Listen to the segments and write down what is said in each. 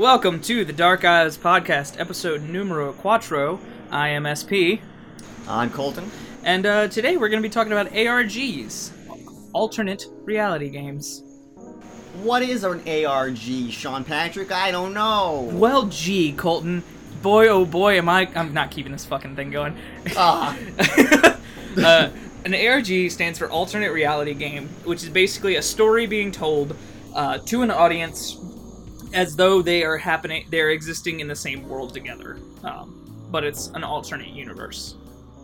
Welcome to the Dark Eyes Podcast, episode numero quattro. I am SP, I'm Colton. and uh, today we're going to be talking about ARGs, alternate reality games. What is an ARG, Sean Patrick? I don't know. Well, gee, Colton, boy, oh boy, am I. I'm not keeping this fucking thing going. Ah, uh, an ARG stands for alternate reality game, which is basically a story being told uh, to an audience as though they are happening, they're existing in the same world together, um, but it's an alternate universe,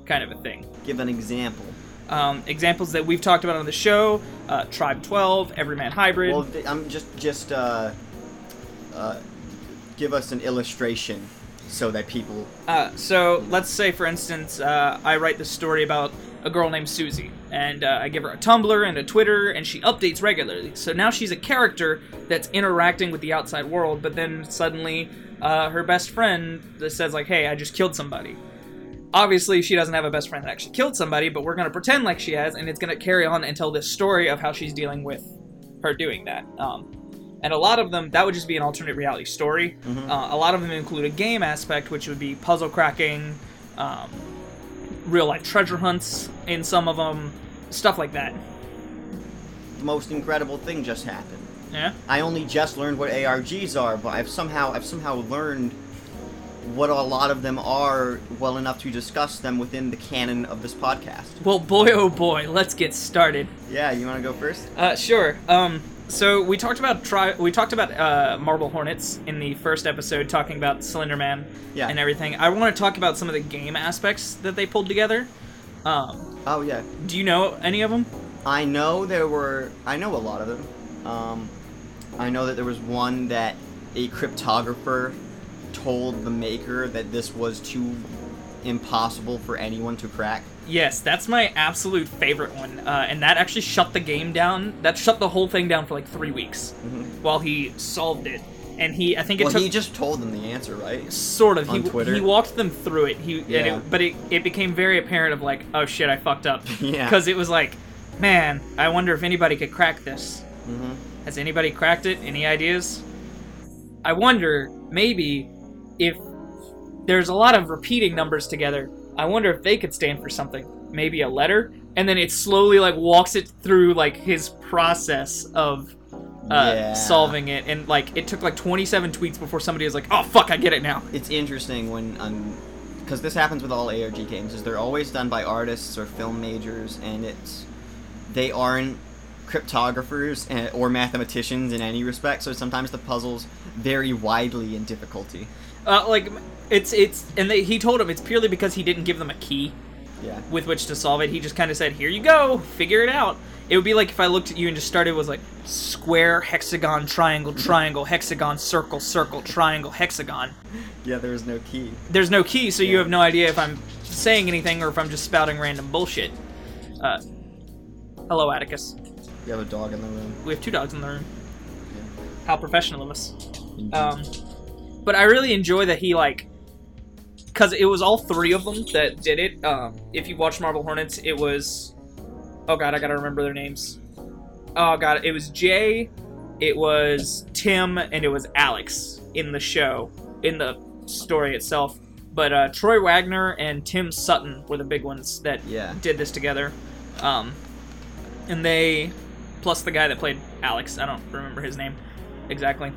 kind of a thing. give an example. Um, examples that we've talked about on the show: uh, Tribe Twelve, Everyman Hybrid. Well, I'm just just uh, uh, give us an illustration so that people. Uh, so let's say, for instance, uh, I write this story about a girl named Susie, and uh, I give her a Tumblr and a Twitter, and she updates regularly. So now she's a character that's interacting with the outside world, but then suddenly uh, her best friend says, like, hey, I just killed somebody. Obviously, she doesn't have a best friend that actually killed somebody, but we're going to pretend like she has, and it's going to carry on and tell this story of how she's dealing with her doing that. Um, and a lot of them, that would just be an alternate reality story. Mhm. Uh, a lot of them include a game aspect, which would be puzzle cracking, um, real life treasure hunts in some of them, stuff like that. The most incredible thing just happened. Yeah. I only just learned what ARGs are, but I've somehow I've somehow learned what a lot of them are well enough to discuss them within the canon of this podcast. Well, boy, oh boy, let's get started. Yeah, you want to go first? Uh, sure. Um, so we talked about tri- we talked about uh, Marble Hornets in the first episode, talking about Slender Man Yeah. and everything. I want to talk about some of the game aspects that they pulled together. Um, Oh yeah. do you know any of them? I know there were. I know a lot of them. Um, I know that there was one that a cryptographer told the maker that this was too impossible for anyone to crack. Yes, that's my absolute favorite one, uh, and that actually shut the game down. That shut the whole thing down for like three weeks Mhm. while he solved it. And he, I think it Well, took he just told them the answer, right? sort of. on he Twitter. he walked them through it. He, and Yeah. it, but it, it became very apparent of like, oh shit, I fucked up. Yeah. Because it was like, man, I wonder if anybody could crack this. hmm Has anybody cracked it? Any ideas? I wonder maybe if there's a lot of repeating numbers together. I wonder if they could stand for something. Maybe a letter, and then it slowly like walks it through like his process of uh, Yeah. solving it, and like it took like 27 tweets before somebody was like, "Oh fuck, I get it now." It's interesting when, because this happens with all ARG games, is they're always done by artists or film majors, and it's they aren't cryptographers and, or mathematicians in any respect. So sometimes the puzzles vary widely in difficulty. Uh, like it's it's and they, he told him it's purely because he didn't give them a key Yeah. with which to solve it. He just kind of said, "Here you go, figure it out." It would be like if I looked at you and just started was like square, hexagon, triangle, triangle, hexagon, circle, circle, triangle, hexagon. Yeah, there is no key. There's no key, so you have no idea if I'm saying anything or if I'm just spouting random bullshit. Uh, hello, Atticus. You have a dog in the room. We have two dogs in the room. Yeah. How professional of us. Um, but I really enjoy that he like, because it was all three of them that did it. Um, if you watch Marble Hornets, it was, oh god, I gotta remember their names. Oh god, it was Jay, it was Tim, and it was Alex in the show, in the story itself. But uh, Troy Wagner and Tim Sutton were the big ones that Yeah. did this together. Um, and they, plus the guy that played Alex, I don't remember his name exactly.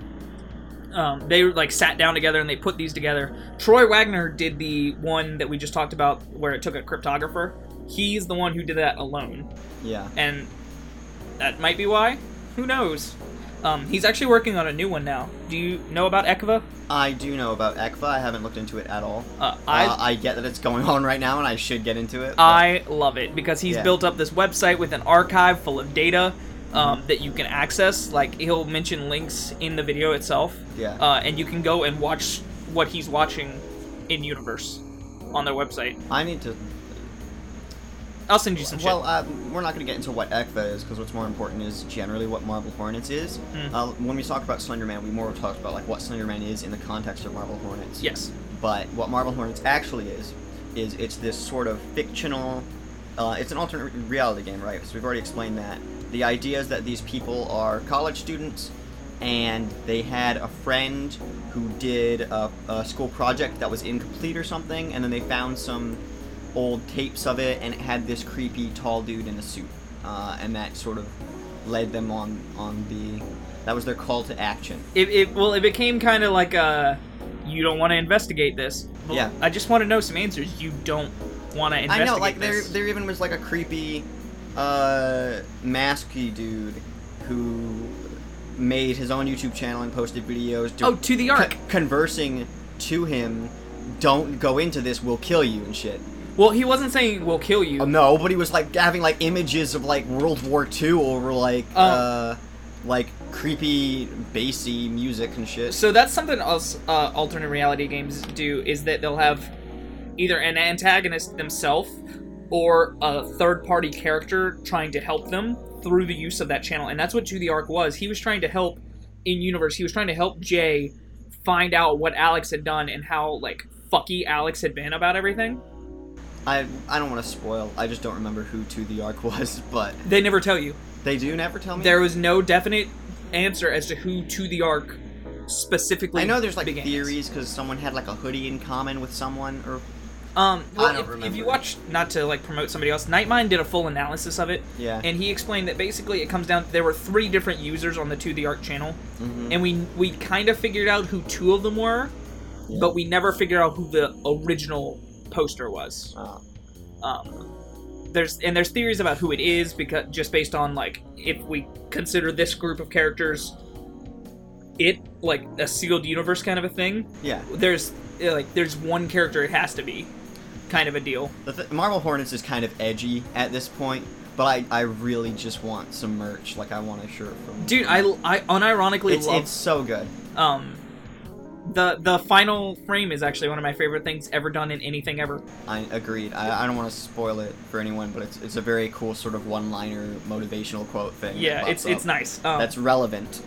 Um, they like sat down together and they put these together. Troy Wagner did the one that we just talked about where it took a cryptographer. He's the one who did that alone, Yeah. and that might be why. Who knows? Um, he's actually working on a new one now. Do you know about Ekva? I do know about ECVA. I haven't looked into it at all. Uh, I uh, I get that it's going on right now, and I should get into it. but- I love it because he's Yeah. built up this website with an archive full of data um, that you can access. Like he'll mention links in the video itself, Yeah. uh, and you can go and watch what he's watching in universe on their website. I need to I'll send you some shit. Well, uh, we're not going to get into what ECVA is because what's more important is generally what Marble Hornets is. Hmm. Uh, when we talk about Slenderman, we more talked about like what Slenderman is in the context of Marble Hornets. yes. But what Marble Hornets actually is, is it's this sort of fictional. Uh, it's an alternate reality game, right? So we've already explained that. The idea is that these people are college students and they had a friend who did a, a school project that was incomplete or something, and then they found some old tapes of it, and it had this creepy tall dude in a suit, uh, and that sort of led them on on the that was their call to action. It, it well, it became kind of like a you don't want to investigate this. Well, Yeah. I just want to know some answers. You don't want to I know, like there this. there even was like a creepy uh masky dude who made his own YouTube channel and posted videos do- Oh, to the Ark. co- conversing to him don't go into this we'll kill you and shit Well, he wasn't saying we'll kill you. oh, no but he was like having like images of like world war ii over like Oh. uh like creepy bassy music and shit So that's something else uh, alternate reality games do is that they'll have either an antagonist themselves or a third party character trying to help them through the use of that channel. And that's what To the Ark was. He was trying to help in universe. He was trying to help Jay find out what Alex had done and how like fucky Alex had been about everything. i i don't want to spoil i just don't remember who to the ark was but They never tell you. they do never tell me There was no definite answer as to who To the Ark specifically I know there's like began as. theories because someone had like a hoodie in common with someone, or Um, well, I don't if, if you watch, not to like promote somebody else, Nightmind did a full analysis of it, yeah. and he explained that basically it comes down. There were three different users on the To the Ark channel, Mhm. and we we kind of figured out who two of them were, Yeah. but we never figured out who the original poster was. Oh. Um, there's and there's theories about who it is because just based on like if we consider this group of characters, it like a sealed universe kind of a thing. yeah. There's like there's one character it has to be, kind of a deal. The th- Marble Hornets is kind of edgy at this point, but I, I really just want some merch. Like I want a shirt from. Dude, I, I unironically it's love it's so good. um the the final frame is actually one of my favorite things ever done in anything ever. I agreed. I, I don't want to spoil it for anyone, but it's it's a very cool sort of one-liner motivational quote thing. Yeah, it's it's nice. Um, That's relevant.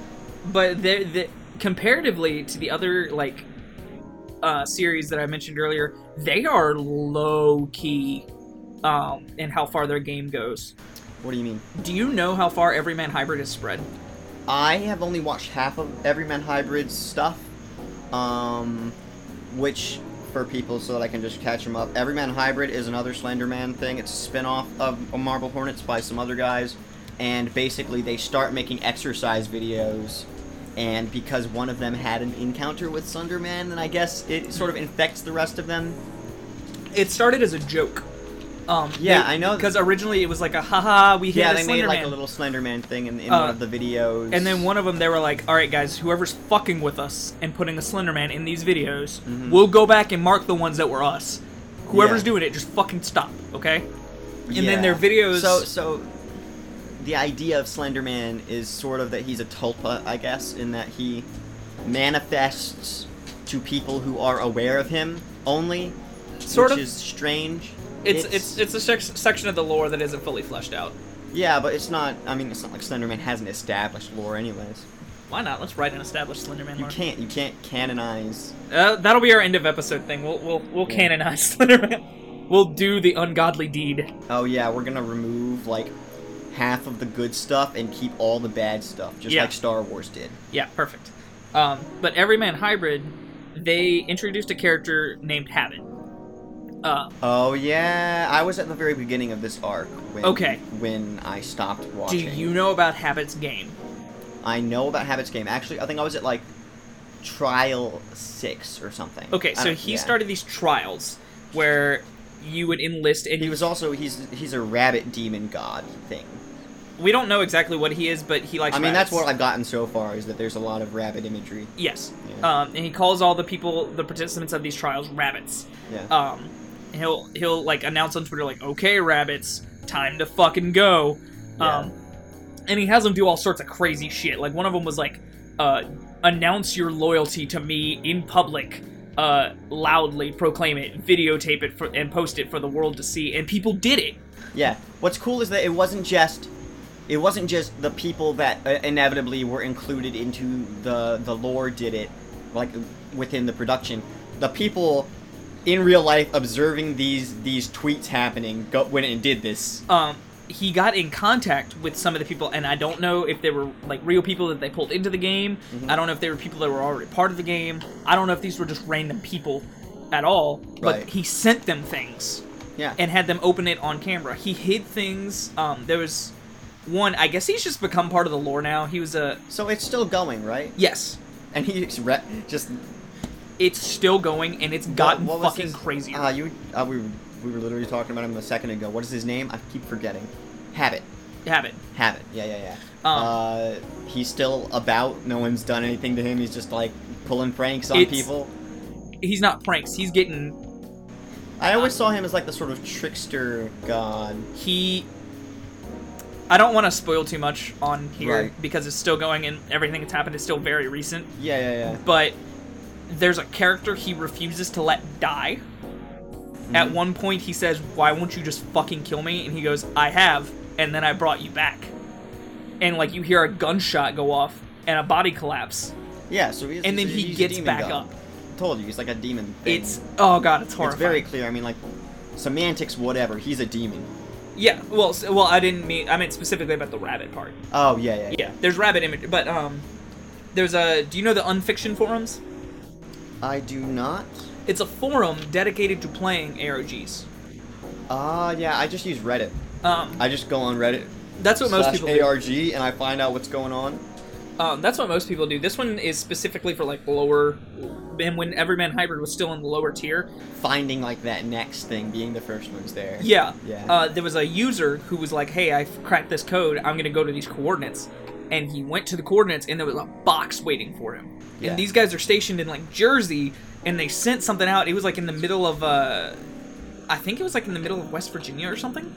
but the the comparatively to the other like uh series that I mentioned earlier, they are low key um in how far their game goes. What do you mean? Do you know how far Everyman Hybrid is spread? I have only watched half of Everyman Hybrid's stuff, um, which for people so that I can just catch them up. Everyman Hybrid is another Slenderman thing. It's a spin-off of Marble Hornets by some other guys, and basically they start making exercise videos. And because one of them had an encounter with Slenderman, then I guess it sort of infects the rest of them. It started as a joke. Um, Yeah, I know- because originally it was like a haha we Yeah, a they made like a little Slenderman thing in, in Uh, one of the videos. And then one of them, they were like, "All right, guys, whoever's fucking with us and putting a Slenderman in these videos, Mhm. we'll go back and mark the ones that were us. Whoever's Yeah. doing it, just fucking stop, okay?" And then their videos. So so the idea of Slenderman is sort of that he's a tulpa, I guess, in that he manifests to people who are aware of him only, Sort which of. is strange. it's it's it's a sec- section of the lore that isn't fully fleshed out. yeah, but it's not. I mean, it's not like Slenderman has an established lore, anyways. Why not? Let's write an established Slenderman You lore. can't you can't canonize. Uh, that'll be our end of episode thing. We'll we'll we'll Yeah. canonize Slenderman. We'll do the ungodly deed. Oh yeah, we're gonna remove like half of the good stuff and keep all the bad stuff, just Yeah. like Star Wars did. Yeah, perfect. Um, but Everyman Hybrid, they introduced a character named Habit. Uh, Oh yeah, I was at the very beginning of this arc when Okay. when I stopped watching. do you know about Habit's game? I know about Habit's game. Actually, I think I was at like trial six or something. Okay, so he yeah. started these trials where you would enlist, and He was also he's he's a rabbit demon god thing. We don't know exactly what he is, but he likes. I mean, that's what I've gotten so far is that there's a lot of rabbit imagery. Yes. Yeah. Um, and he calls all the people, the participants of these trials, rabbits. Yeah. Um, he'll he'll like announce on Twitter like, "Okay, rabbits, time to fucking go." Yeah. Um, and he has them do all sorts of crazy shit. Like one of them was like, uh, "Announce your loyalty to me in public." Uh, loudly proclaim it, videotape it, for, and post it for the world to see, and people did it. Yeah. What's cool is that it wasn't just it wasn't just the people that uh, inevitably were included into the the lore did it like within the production. The people in real life observing these these tweets happening go, went and did this. Um, he got in contact with some of the people, and I don't know if they were like real people that they pulled into the game. Mm-hmm. I don't know if they were people that were already part of the game. I don't know if these were just random people at all. But Right. he sent them things Yeah. and had them open it on camera. He hid things. Um, there was one. I guess he's just become part of the lore now. He was a so it's still going, right? yes. And he's re- just It's still going, and it's gotten what was fucking his- crazier. Uh, you, uh, we, were- we were literally talking about him a second ago. What is his name? I keep forgetting. Habit. Habit. Habit. Yeah, yeah, yeah. Um, uh, he's still about. No one's done anything to him. He's just like pulling pranks on It's- people. He's not pranks. He's getting I always saw him as like the sort of trickster god. he I don't want to spoil too much on here Right. because it's still going and everything that's happened is still very recent. Yeah, yeah, yeah. But there's a character he refuses to let die. At Mhm. one point he says, "Why won't you just fucking kill me?" And he goes, "I have, and then I brought you back." And like you hear a gunshot go off and a body collapse, Yeah, so he's, and then he's- he he's gets back god. up. told you, he's like a demon. Thing. It's oh god, it's horrible. it's very clear. I mean, like semantics, whatever. He's a demon. Yeah. Well, well, I didn't mean I meant specifically about the rabbit part. Oh yeah, yeah, Yeah, there's rabbit image, but um, there's a. Do you know the Unfiction forums? I do not. It's a forum dedicated to playing ARGs. Ah, yeah. I just use Reddit. Um, I just go on Reddit that's what most people do. ARG and I find out what's going on. Um, that's what most people do. This one is specifically for like lower, and when Everyman Hybrid was still in the lower tier. Finding like that next thing, being the first ones there. Yeah, Yeah. Uh, there was a user who was like, "Hey, I cracked this code. I'm gonna go to these coordinates," and he went to the coordinates, and there was a box waiting for him. Yeah. And these guys are stationed in like Jersey, and they sent something out. It was like in the middle of uh, I think it was like in the middle of West Virginia or something.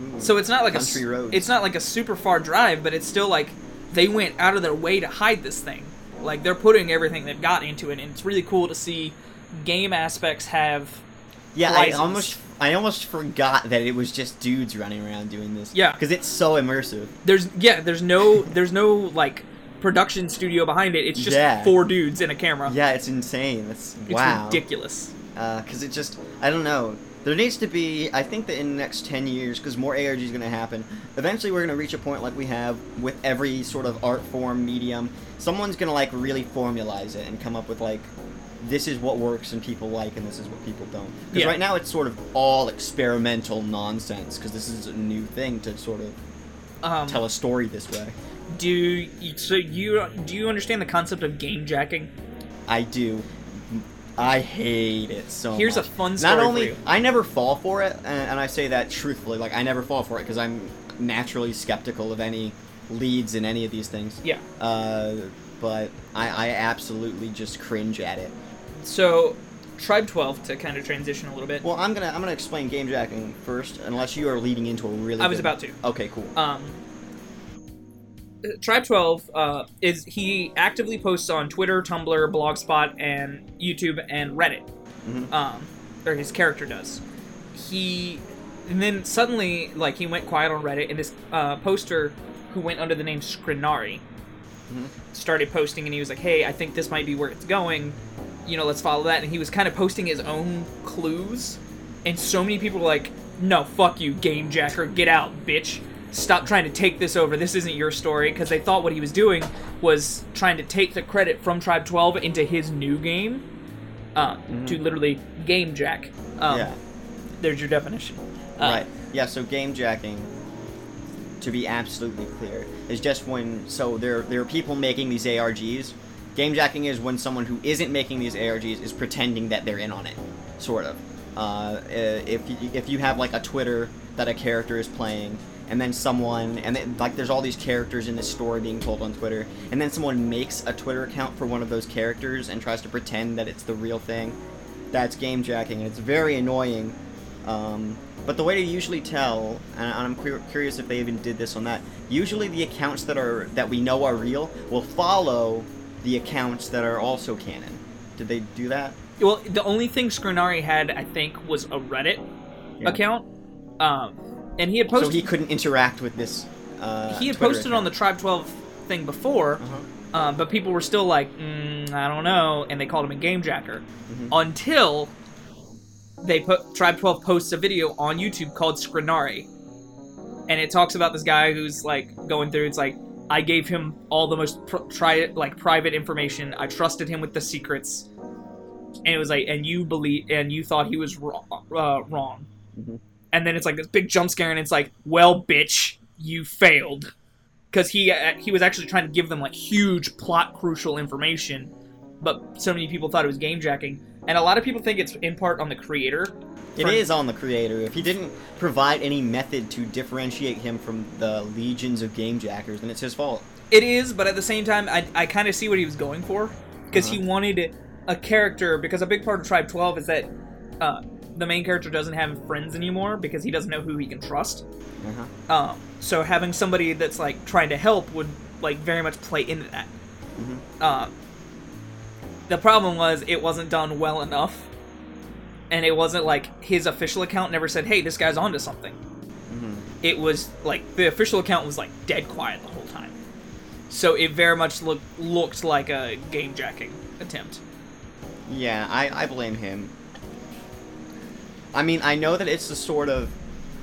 Ooh. So it's not like a roads. it's not like a super far drive, but it's still like they went out of their way to hide this thing. Like they're putting everything they've got into it, and it's really cool to see game aspects have. Yeah, I almost I almost forgot that it was just dudes running around doing this. Yeah. because it's so immersive. There's yeah, there's no there's no like production studio behind it. It's just Yeah. four dudes in a camera. Yeah, it's insane. It's, it's wow. ridiculous. Uh, because it just I don't know. There needs to be. I think that in the next ten years, because more ARG is going to happen. Eventually, we're going to reach a point like we have with every sort of art form medium. Someone's going to like really formalize it and come up with like. This is what works and people like, and this is what people don't. Because Yeah. right now it's sort of all experimental nonsense. Because this is a new thing to sort of Um, tell a story this way. do you, so you do you understand the concept of game jacking? I do. I hate it so Here's much. a fun Not story for only. I never fall for it, and, and I say that truthfully. Like I never fall for it because I'm naturally skeptical of any leads in any of these things. Yeah. Uh, but I, I absolutely just cringe at it. So, Tribe 12 to kind of transition a little bit. Well, I'm gonna I'm gonna explain game jacking first, unless you are leading into a really. I was good- about to. Okay, cool. um, Tribe 12 uh, is he actively posts on Twitter, Tumblr, Blogspot, and YouTube and Reddit. Mhm. Um, or his character does. He and then suddenly like he went quiet on Reddit and this uh, poster who went under the name Skrinari Mhm. started posting and he was like, "Hey, I think this might be where it's going. You know, let's follow that." And he was kind of posting his own clues, and so many people were like, "No, fuck you, game jacker, get out, bitch." Stop trying to take this over. This isn't your story because they thought what he was doing was trying to take the credit from Tribe 12 into his new game, uh, to literally game jack. Um, yeah. There's your definition. Uh, Right. Yeah. So game jacking, to be absolutely clear, is just when so there there are people making these ARGs. Game jacking is when someone who isn't making these ARGs is pretending that they're in on it, sort of. Uh, if you, if you have like a Twitter that a character is playing, and then someone and then, like there's all these characters in this story being told on Twitter, and then someone makes a Twitter account for one of those characters and tries to pretend that it's the real thing. That's game jacking, and it's very annoying. Um, but the way to usually tell, and I'm cur- curious if they even did this on that. Usually, the accounts that are that we know are real will follow the accounts that are also canon. Did they do that? Well, the only thing Skrinari had, I think, was a Reddit Yeah. account. Um, and he had posted. so he couldn't interact with this. Uh, he had Twitter posted on the. Tribe 12 thing before, Uh-huh. um, but people were still like, mm, I don't know, and they called him a game jacker. Mhm. Until they put Tribe 12 posts a video on YouTube called Skrinari. and it talks about this guy who's like going through. It's like I gave him all the most pr- try like private information. I trusted him with the secrets, and it was like, and you believe, and you thought he was wrong. Uh, wrong. Mhm. And then it's like this big jump scare, and it's like, well, bitch, you failed, because he uh, he was actually trying to give them like huge plot crucial information, but so many people thought it was game jacking, and a lot of people think it's in part on the creator. It is on the creator. If he didn't provide any method to differentiate him from the legions of game jackers, then it's his fault. It is, but at the same time, I, I kind of see what he was going for because he Uh-huh. wanted a character. Because a big part of Tribe Twelve is that uh, the main character doesn't have friends anymore because he doesn't know who he can trust. Uh-huh. Um, so having somebody that's like trying to help would like very much play into that. Mhm. Uh, the problem was it wasn't done well enough, and it wasn't like his official account never said, "Hey, this guy's onto something." Mhm. it was like the official account was like dead quiet the whole time. So it very much looked looked like a game jacking attempt. Yeah, I, I blame him. I mean, I know that it's the sort of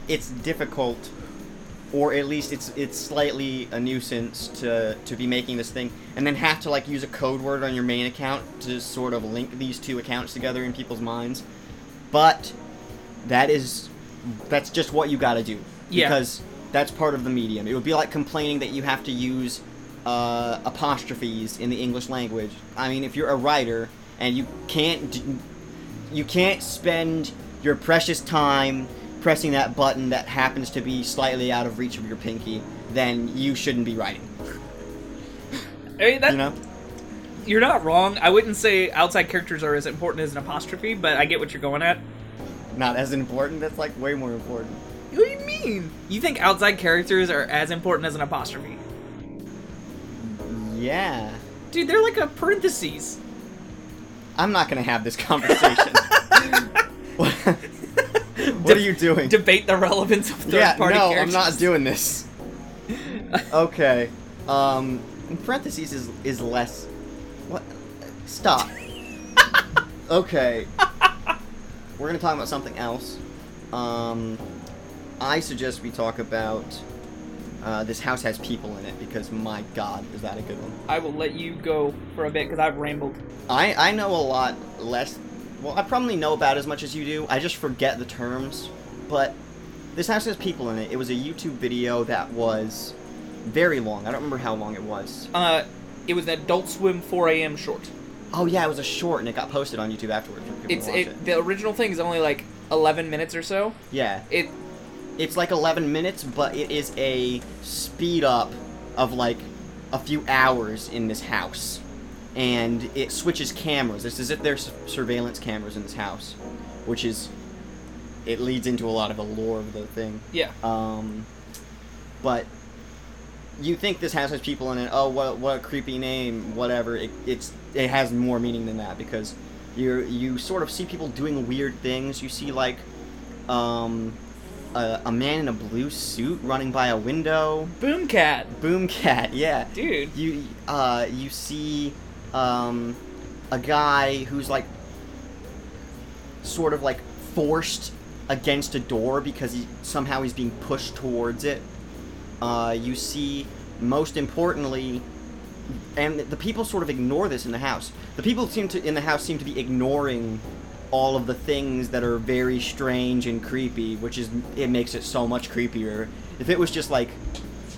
it's difficult or at least it's it's slightly a nuisance to to be making this thing and then have to like use a code word on your main account to sort of link these two accounts together in people's minds. But that is that's just what you got to do Yeah. because that's part of the medium. It would be like complaining that you have to use uh, apostrophes in the English language. I mean, if you're a writer and you can't d- you can't spend your precious time pressing that button that happens to be slightly out of reach of your pinky, then you shouldn't be writing. I mean, that, You know? you're not wrong. I wouldn't say outside characters are as important as an apostrophe, but I get what you're going at. Not as important. That's like way more important. What do you mean? You think outside characters are as important as an apostrophe? Yeah. Dude, they're like a parentheses. I'm not gonna have this conversation. what are you doing? Debate the relevance of third yeah, party no, characters. I'm not doing this. Okay. Um, in parentheses is is less. What? Stop. okay. We're gonna talk about something else. Um, I suggest we talk about. Uh, this house has people in it because my god, is that a good one? I will let you go for a bit because I've rambled. I I know a lot less. Well, I probably know about as much as you do. I just forget the terms. But this house has people in it. It was a YouTube video that was very long. I don't remember how long it was. Uh, it was an Adult Swim 4 a.m. short. Oh yeah, it was a short, and it got posted on YouTube afterwards. for people to It's watch it, the original thing is only like 11 minutes or so. Yeah, It it's like 11 minutes, but it is a speed up of like a few hours in this house, and it switches cameras. It's as if there's surveillance cameras in this house, which is it leads into a lot of the lore of the thing. yeah. Um, but you think this house has people in it? Oh, what what a creepy name, whatever. It, it's it has more meaning than that because you you sort of see people doing weird things. You see like um, a, a man in a blue suit running by a window. Boomcat, Boom cat, yeah. dude. You uh you see um a guy who's like sort of like forced against a door because he somehow he's being pushed towards it. Uh you see most importantly and the people sort of ignore this in the house. The people seem to in the house seem to be ignoring all of the things that are very strange and creepy, which is it makes it so much creepier. If it was just like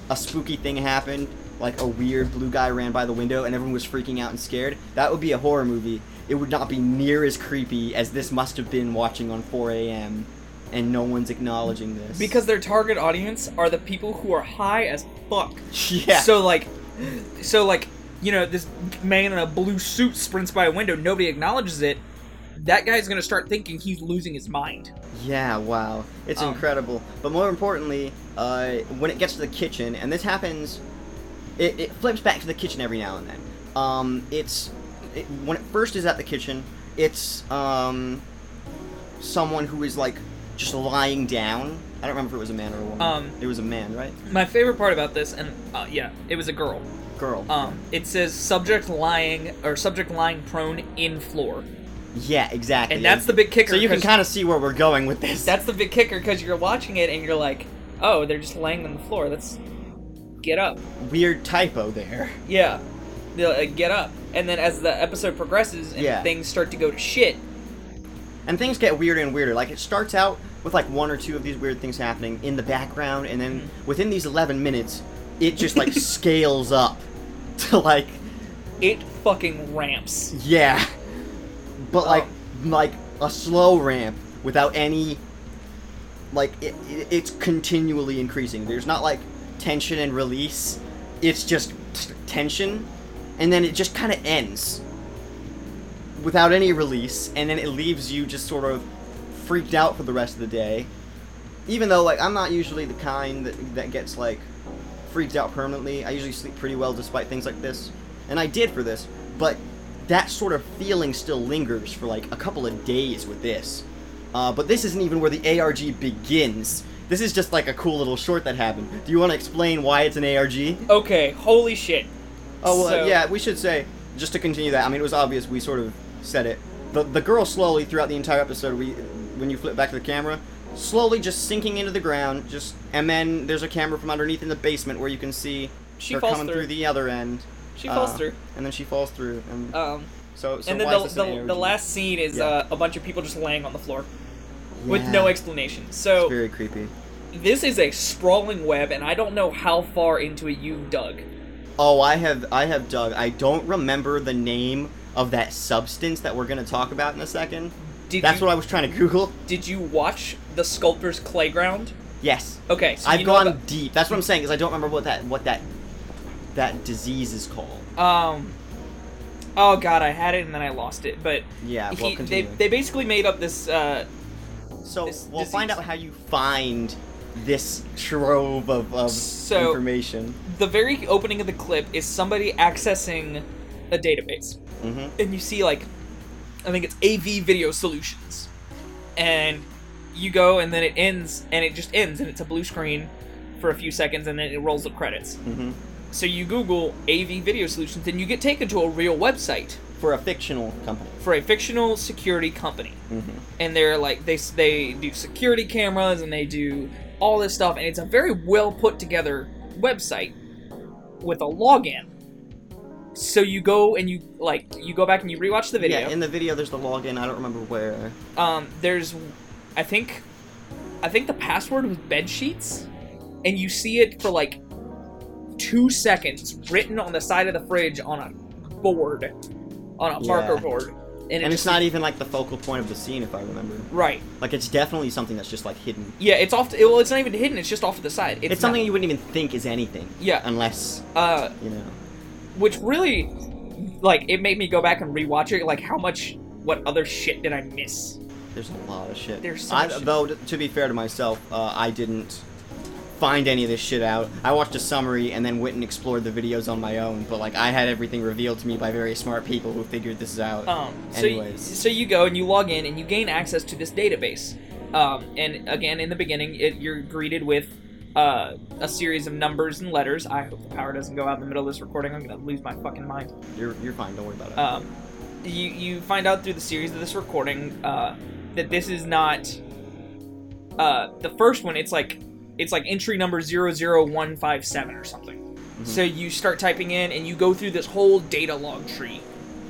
a spooky thing happened, like a weird blue guy ran by the window and everyone was freaking out and scared, that would be a horror movie. It would not be near as creepy as this must have been watching on 4 a.m. and no one's acknowledging this. Because their target audience are the people who are high as fuck. yeah, So like, so like, you know, this man in a blue suit sprints by a window. Nobody acknowledges it. That guy's gonna start thinking he's losing his mind. Yeah, wow. It's Um, incredible. But more importantly, uh, when it gets to the kitchen, and this happens, it, it flips back to the kitchen every now and then. Um, it's it, when it first is at the kitchen, it's um, someone who is like just lying down. I don't remember if it was a man or a woman. Um, it was a man, right? My favorite part about this, and uh, yeah, it was a girl. Girl. Um, it says subject lying or subject lying prone in floor, yeah, exactly. and that's the big kicker. So you can kind of see where we're going with this. that's the big kicker because you're watching it and you're like, oh, they're just laying on the floor. Let's get up. Weird typo there. Yeah, they'll uh, get up. And then as the episode progresses and Yeah. things start to go to shit, And things get weirder and weirder. Like it starts out with like one or two of these weird things happening in the background, and then Mm-hmm. within these 11 minutes, it just like scales up to like it fucking ramps. yeah, but like Oh. like a slow ramp without any like it, it, it's continually increasing. There's not like tension and release. It's just tension, and then it just kind of ends without any release, and then it leaves you just sort of freaked out for the rest of the day. Even though like I'm not usually the kind that that gets like freaked out permanently. I usually sleep pretty well despite things like this, and I did for this. But that sort of feeling still lingers for like a couple of days with this. Uh, but this isn't even where the ARG begins. This is just like a cool little short that happened. Do you want to explain why it's an ARG? Okay, holy shit. Oh, well, So- yeah, we should say, just to continue that, I mean, it was obvious we sort of said it. The, the girl slowly, throughout the entire episode, we when you flip back to the camera, slowly just sinking into the ground, just and then there's a camera from underneath in the basement where you can see She her falls coming through. through the other end. She falls uh, through. And then she falls through. And Um, so, so and then why the, is this an the, the last scene is Yeah. uh, a bunch of people just laying on the floor with no explanation. So It's very creepy. This is a sprawling web, and I don't know how far into it you dug. Oh, I have I have dug. I don't remember the name of that substance that we're gonna talk about in a second. Did That's you, what I was trying to Google. Did you watch the Sculptor's Playground? Yes. Okay, so I've gone about- deep. That's what I'm saying. Is I don't remember what that what that that disease is called. Um. Oh god, I had it and then I lost it. But Yeah. Well, he, they they basically made up this. Uh, so this we'll find out how you find this trove of, of So- information. the very opening of the clip is somebody accessing a database, hmm and you see like, I think it's AB Video Solutions, and you go and then it ends and it just ends and it's a blue screen for a few seconds and then it rolls the credits. hmm So you Google AB Video Solutions and you get taken to a real website For a fictional company. for a fictional security company. hmm and they're like they they do security cameras and they do all this stuff and it's a very well put together website with a login so you go and you like you go back and you rewatch the video Yeah. In the video, there's the login. I don't remember where. um there's i think i think the password was bed sheets and you see it for like two seconds written on the side of the fridge on a board on a marker Yeah. board and, And it it's not even like the focal point of the scene, if I remember. right Like it's definitely something that's just like hidden. yeah it's off well it's not even hidden it's just off to the side It's, not- something you wouldn't even think is anything. Yeah. Unless uh you know. which really like it made me go back and rewatch it like how much what other shit did i miss There's a lot of shit. There's so I, much shit. Though, to be fair to myself, uh, I didn't find any of this shit out. I watched a summary and then went and explored the videos on my own. But like, I had everything revealed to me by very smart people who figured this out. um so, y- so you go and you log in and you gain access to this database um and again in the beginning it, you're greeted with uh, a series of numbers and letters. I hope the power doesn't go out in the middle of this recording. I'm gonna lose my fucking mind. you're you're fine. Don't worry about it. Um, you you find out through the series of this recording uh, that this is not uh, the first one. It's like it's like entry number 00157 or something. So you start typing in and you go through this whole data log tree.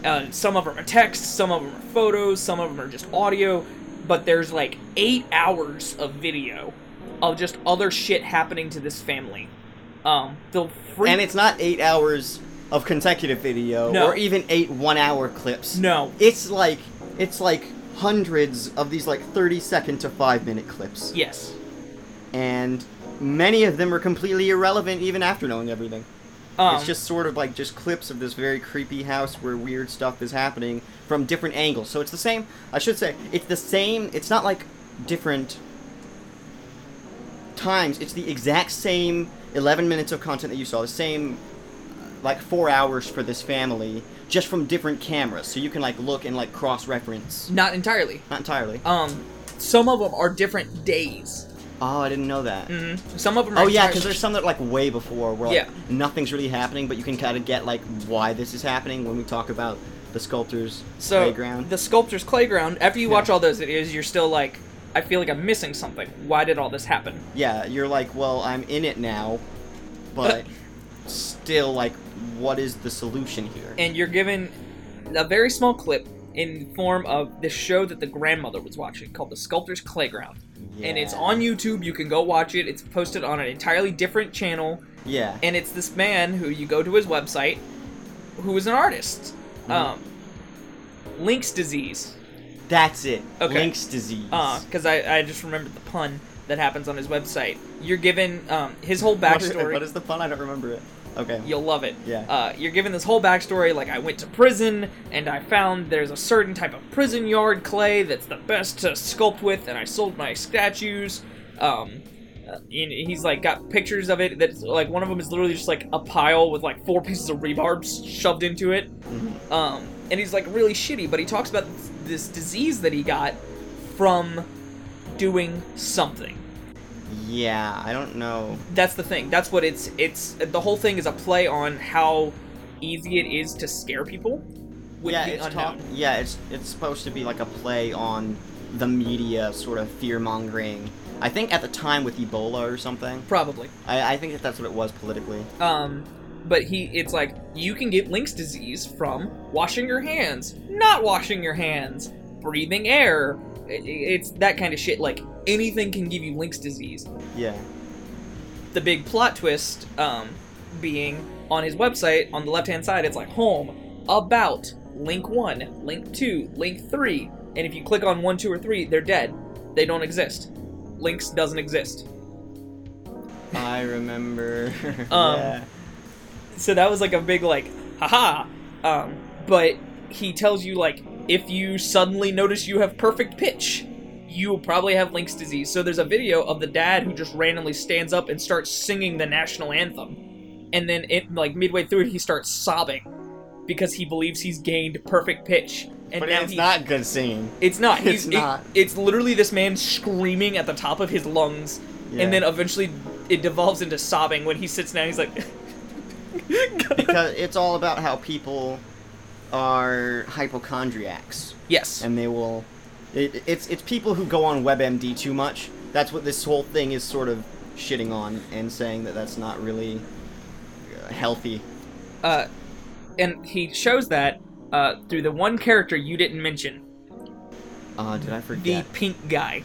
Uh, some of them are text, some of them are photos, some of them are just audio, but there's like eight hours of video of just other shit happening to this family. Um, the free- and it's not eight hours of consecutive video No. or even eight one-hour clips. no, It's like it's like hundreds of these like 30 second to five minute clips. yes, and many of them are completely irrelevant even after knowing everything. um, it's just sort of like just clips of this very creepy house where weird stuff is happening from different angles. So it's the same. I should say it's the same. It's not like different times. It's the exact same 11 minutes of content that you saw. The same like four hours for this family, just from different cameras. So you can like look and like cross reference. not entirely. Not entirely. Um, some of them are different days. Oh, I didn't know that. hmm Some of them. Are Oh yeah, because there's some that are, like way before where like, Yeah. nothing's really happening, but you can kind of get like why this is happening when we talk about the sculptor's so playground. the sculptor's playground. After you Yeah. watch all those videos, you're still like, I feel like I'm missing something. Why did all this happen? Yeah, you're like, well, I'm in it now, but still, like, what is the solution here? And you're given a very small clip in form of this show that the grandmother was watching called The Sculptor's Playground. And it's on YouTube. You can go watch it. It's posted on an entirely different channel. Yeah. And it's this man who you go to his website who is an artist. Mhm. Um, Link's disease. That's it. Okay. Link's disease. because I, I just remembered the pun that happens on his website. You're given um, his whole What is- backstory. what is the pun? I don't remember it. Okay. You'll love it. Yeah. Uh, you're given this whole backstory, like I went to prison and I found there's a certain type of prison yard clay that's the best to sculpt with, and I sold my statues. Um, he's like got pictures of it. That's like one of them is literally just like a pile with like four pieces of rebarb shoved into it. Mhm. Um, and he's like really shitty, but he talks about this disease that he got from doing something. Yeah, I don't know. That's the thing. That's what it's it's the whole thing is a play on how easy it is to scare people with yeah, the it's unknown. talk- yeah, it's it's supposed to be like a play on the media sort of fear mongering. I think at the time with Ebola or something. Probably. I, I think that that's what it was politically. Um but he it's like you can get Link's disease from washing your hands, not washing your hands, breathing air. It- it's that kind of shit like anything can give you Link's disease. Yeah. the big plot twist um, being on his website on the left hand side it's like home about link 1 link 2 link 3 and if you click on 1 2 or 3 they're dead they don't exist links doesn't exist I remember. Um, yeah. so that was like a big like haha um, but he tells you like if you suddenly notice you have perfect pitch you probably have link's disease so there's a video of the dad who just randomly stands up and starts singing the national anthem and then it like midway through it he starts sobbing because he believes he's gained perfect pitch and But now it's he- not good singing. it's not It's he's it- not. it's literally this man screaming at the top of his lungs Yeah. and then eventually it devolves into sobbing when he sits down he's like because it's all about how people are hypochondriacs yes and they will it, it's it's people who go on WebMD too much. That's what this whole thing is sort of shitting on and saying that that's not really uh, healthy. uh, and he shows that uh, through the one character you didn't mention, Uh, did I forget? the pink guy,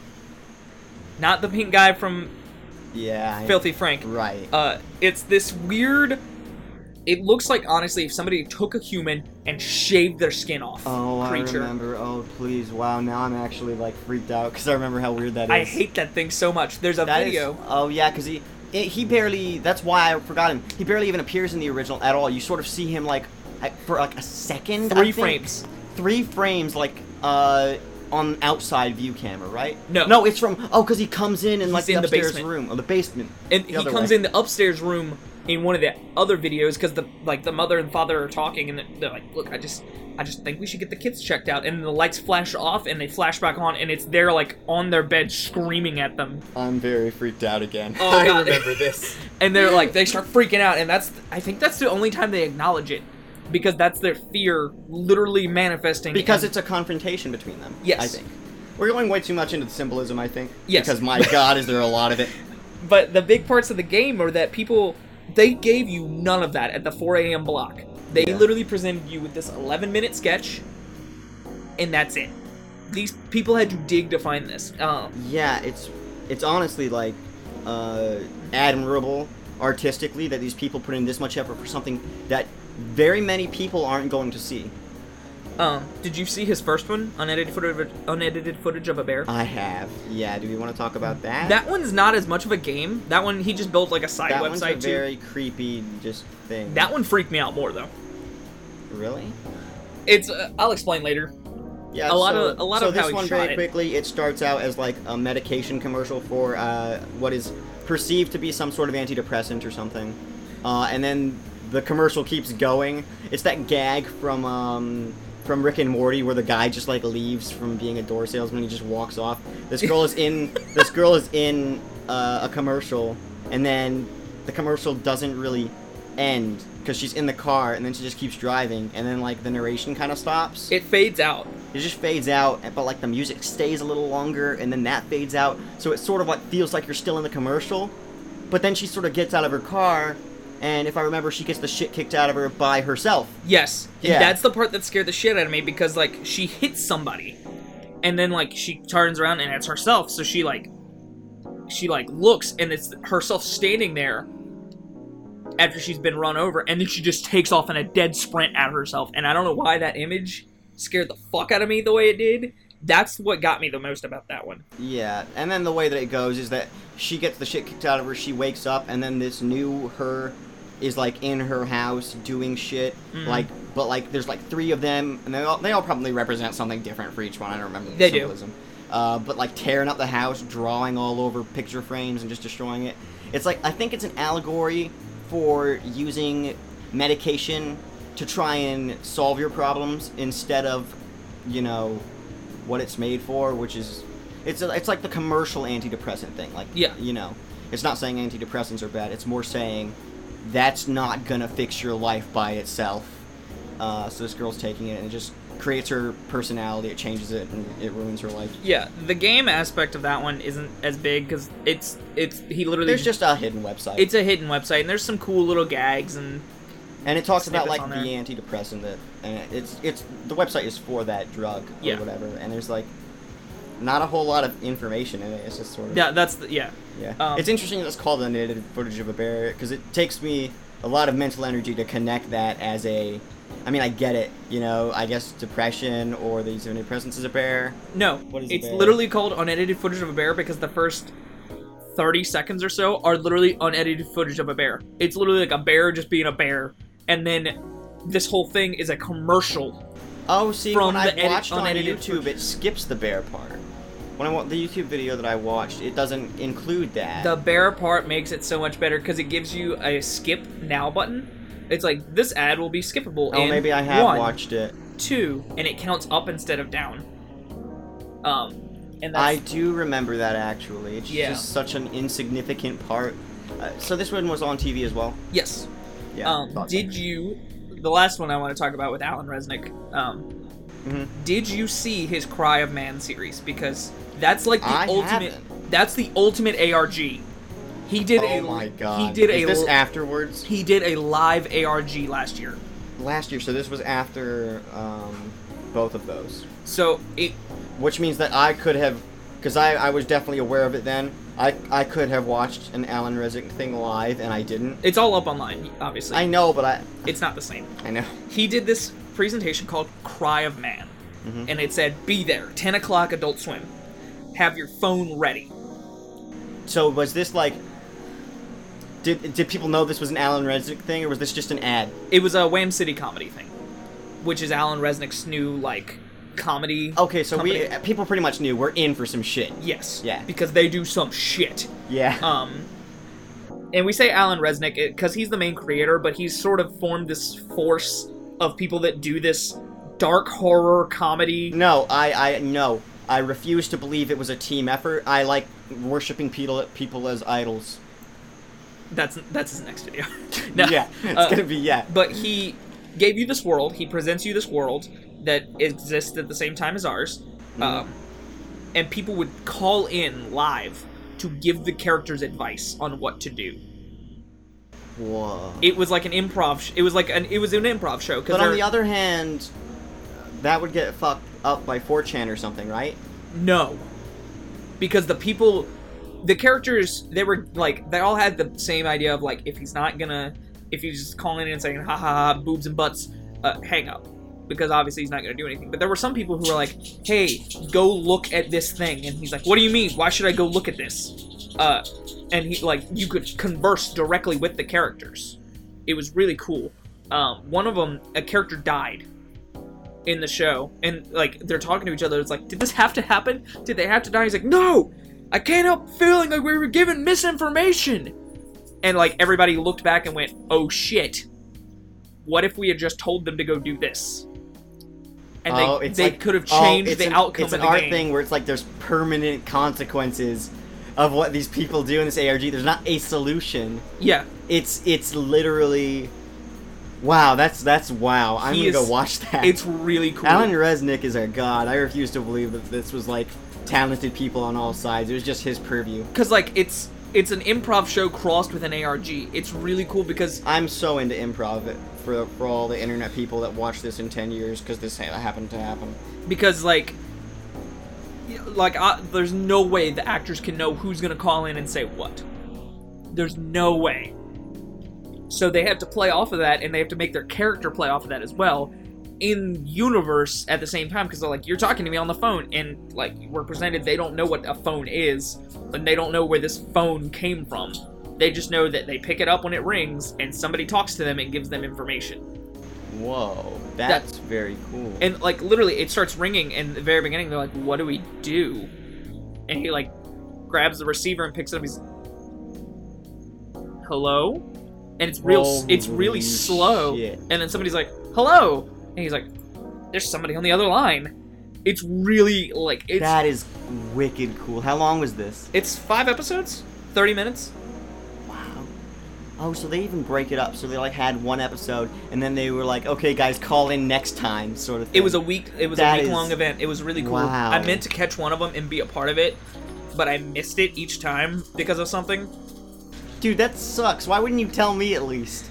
not the pink guy from yeah, Filthy Frank. Right. Uh, it's this weird. It looks like honestly, if somebody took a human and shaved their skin off, oh, creature. I remember. Oh, please! Wow, now I'm actually like freaked out because I remember how weird that is. I hate that thing so much. There's a That is- video. oh yeah, because he it, he barely. That's why I forgot him. He barely even appears in the original at all. You sort of see him like for like a second. Three frames. Three frames, like uh. On outside view camera, right? No. no, it's from oh, because he comes in in like the in the upstairs basement. room or the basement. And The he comes way. in the upstairs room in one of the other videos because the like the mother and father are talking and they're like, "Look, I just I just think we should get the kids checked out." And the lights flash off and they flash back on and it's they're like on their bed screaming at them. I'm very freaked out again. Oh, I remember this. And they're like they start freaking out and that's I think that's the only time they acknowledge it because that's their fear literally manifesting Because and- it's a confrontation between them. Yes. I think. We're going way too much into the symbolism, I think. Yes. Because my god, is there a lot of it. But the big parts of the game are that people they gave you none of that at the 4 a.m. block. They Yeah. literally presented you with this 11 minute sketch, and that's it. These people had to dig to find this. Um, Yeah, it's it's honestly like uh, admirable artistically that these people put in this much effort for something that very many people aren't going to see. Um, did you see his first one? Unedited footage, unedited footage of a bear. I have. Yeah. Do we want to talk about that? that one's not as much of a game. That one he just built like a side That one's a website very creepy just thing. That one freaked me out more though. really. It's uh, I'll explain later. Yeah, A lot so, of- a lot so of this how one very it. quickly. It starts out as like a medication commercial for uh, what is perceived to be some sort of antidepressant or something, uh, and then the commercial keeps going. It's that gag from um, from Rick and Morty where the guy just like leaves from being a door salesman. He just walks off. This girl is in. this girl is in uh, a commercial, and then the commercial doesn't really end because she's in the car, and then she just keeps driving, and then like the narration kind of stops. It fades out. it just fades out, but like the music stays a little longer, and then that fades out. So it sort of like feels like you're still in the commercial, but then she sort of gets out of her car, and if I remember, she gets the shit kicked out of her by herself. Yes. Yeah. that's the part that scared the shit out of me because like she hits somebody and then like she turns around and it's herself. So she like she like looks and it's herself standing there after she's been run over and then she just takes off in a dead sprint at herself. And I don't know why that image scared the fuck out of me the way it did. That's what got me the most about that one. Yeah, and then the way that it goes is that she gets the shit kicked out of her, she wakes up, and then this new her is like in her house doing shit. Mhm. Like, but like there's like three of them, and they all they all probably represent something different for each one. I don't remember the They do. symbolism. Uh, but like tearing up the house, drawing all over picture frames, and just destroying it. It's like I think it's an allegory for using medication to try and solve your problems instead of, you know, what it's made for, which is it's a, it's like the commercial antidepressant thing. Like Yeah. you know, it's not saying antidepressants are bad. It's more saying that's not gonna fix your life by itself. Uh, so this girl's taking it and it just creates her personality. It changes it and it ruins her life. Yeah, the game aspect of that one isn't as big because it's it's he literally There's just a hidden website. it's a hidden website and there's some cool little gags and and it talks about like the antidepressant that and it's it's the website is for that drug or Yeah. whatever. And there's like not a whole lot of information in it. It's just sort of yeah, that's the, yeah. Yeah, Um, it's interesting that it's called unedited footage of a bear because it takes me a lot of mental energy to connect that as a. I mean, I get it. You know, I guess depression or the use of antidepressants is a bear. No, What is it's literally called unedited footage of a bear because the first 30 seconds or so are literally unedited footage of a bear. It's literally like a bear just being a bear, and then this whole thing is a commercial. Oh, see, From when the I watched on YouTube, footage. it skips the bear part. When I wa- the YouTube video that I watched, it doesn't include that. The bear part makes it so much better because it gives you a skip now button. It's like this ad will be skippable. oh, in maybe I have one, watched it. two, and it counts up instead of down. Um, and that's I do remember that actually. It's Yeah. just such an insignificant part. Uh, so this one was on TV as well. yes. Yeah. um, thought so. did you? The last one I want to talk about with Alan Resnick. Um, Mhm. did you see his Cry of Mann series? Because that's like the I ultimate. haven't. That's the ultimate ARG. He did oh a. my god. He did Is a. this afterwards? he did a live ARG last year. last year, so this was after um, both of those. So it Which means that I could have, because I, I was definitely aware of it then, I, I could have watched an Alan Resnick thing live, and I didn't. it's all up online, obviously. I know, but I it's not the same. I know. He did this presentation called Cry of Mann, Mhm. and it said, "Be there, 10 o'clock, Adult Swim. Have your phone ready." So was this like, did did people know this was an Alan Resnick thing, or was this just an ad? It was a Wham City comedy thing, which is Alan Resnick's new like comedy. Okay, so we people pretty much knew we're in for some shit. yes, Yeah. because they do some shit. Yeah. Um, and we say Alan Resnick because he's the main creator, but he's sort of formed this force of people that do this dark horror comedy. No, I I no. I refuse to believe it was a team effort. I like worshiping people people as idols. That's that's his next video. No, yeah, it's uh, gonna be yeah. but he gave you this world. He presents you this world that exists at the same time as ours, um, and people would call in live to give the characters advice on what to do. Whoa. It was like an improv. Sh- it was like an it was an improv show. But on the other hand, that would get fucked up by 4chan or something, right? no, because the people, the characters, they were like they all had the same idea of like if he's not gonna, if he's just calling in and saying ha ha ha boobs and butts, uh, hang up. Because obviously he's not to do anything. But there were some people who were like, "Hey, go look at this thing," and he's like, "What do you mean? Why should I go look at this?" Uh, and he like you could converse directly with the characters. It was really cool. Um, one of them, a character died in the show, and like they're talking to each other. It's like, did this have to happen? Did they have to die? He's like, no, I can't help feeling like we were given misinformation. And like everybody looked back and went, oh shit. What if we had just told them to go do this? And oh, they, they like- could have oh, changed it's the an, outcome It's of an the art game. thing where it's like there's permanent consequences of what these people do in this ARG. There's not a solution. Yeah, It's it's literally Wow, that's that's wow. I'm He gonna go watch that. It's really cool. Alan Resnick is our god. I refuse to believe that this was like talented people on all sides. It was just his purview. because like it's it's an improv show crossed with an ARG. It's really cool because I'm so into improv for for all the internet people that watch this in ten years because this ha- happened to happen. because like y- like I, there's no way the actors can know who's gonna call in and say what. There's no way. So they have to play off of that, and they have to make their character play off of that as well, in universe at the same time. Because they're like, you're talking to me on the phone, and like we're presented, they don't know what a phone is, and they don't know where this phone came from. They just know that they pick it up when it rings, and somebody talks to them and gives them information. Whoa, that's very cool. And like literally, it starts ringing, and at the very beginning, they're like, "What do we do?" And he like grabs the receiver and picks it up. He's, "Hello," and it's real. it's really slow. shit. And then somebody's like, "Hello," and he's like, "There's somebody on the other line." It's really like it's that is wicked cool. How long was this? it's five episodes, thirty minutes. Wow. Oh, so they even break it up. So they like had one episode, and then they were like, "Okay, guys, call in next time," sort of. Thing. It was a week. It was That a week long event. It was really cool. Wow. I meant to catch one of them and be a part of it, but I missed it each time because of something. Dude. That sucks. Why wouldn't you tell me at least?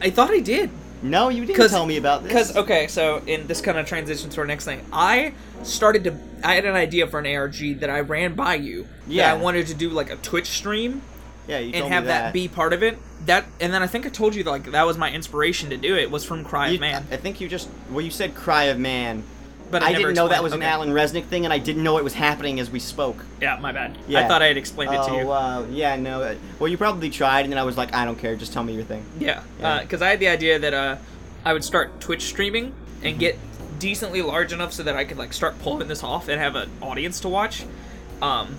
I thought I did. No, you didn't tell me about this. Because okay, so in this kind of transitions to our next thing, I started to. I had an idea for an ARG that I ran by you. Yeah. That I wanted to do like a Twitch stream yeah, you and have me that. that be part of it. That and then I think I told you that, like that was my inspiration to do it was from Cry You- of Man. I think you just well, you said "Cry of Mann," But I never didn't know that was an. Alan Resnick thing, and I didn't know it was happening as we spoke. Yeah, my bad. Yeah. I thought I had explained it to oh you. wow, yeah, no. uh, Well, you probably tried, and then I was like, I don't care, just tell me your thing. Yeah, Yeah. because I had the idea that uh, I would start Twitch streaming Mm-hmm. and get decently large enough so that I could like start pulling this off and have an audience to watch. Um,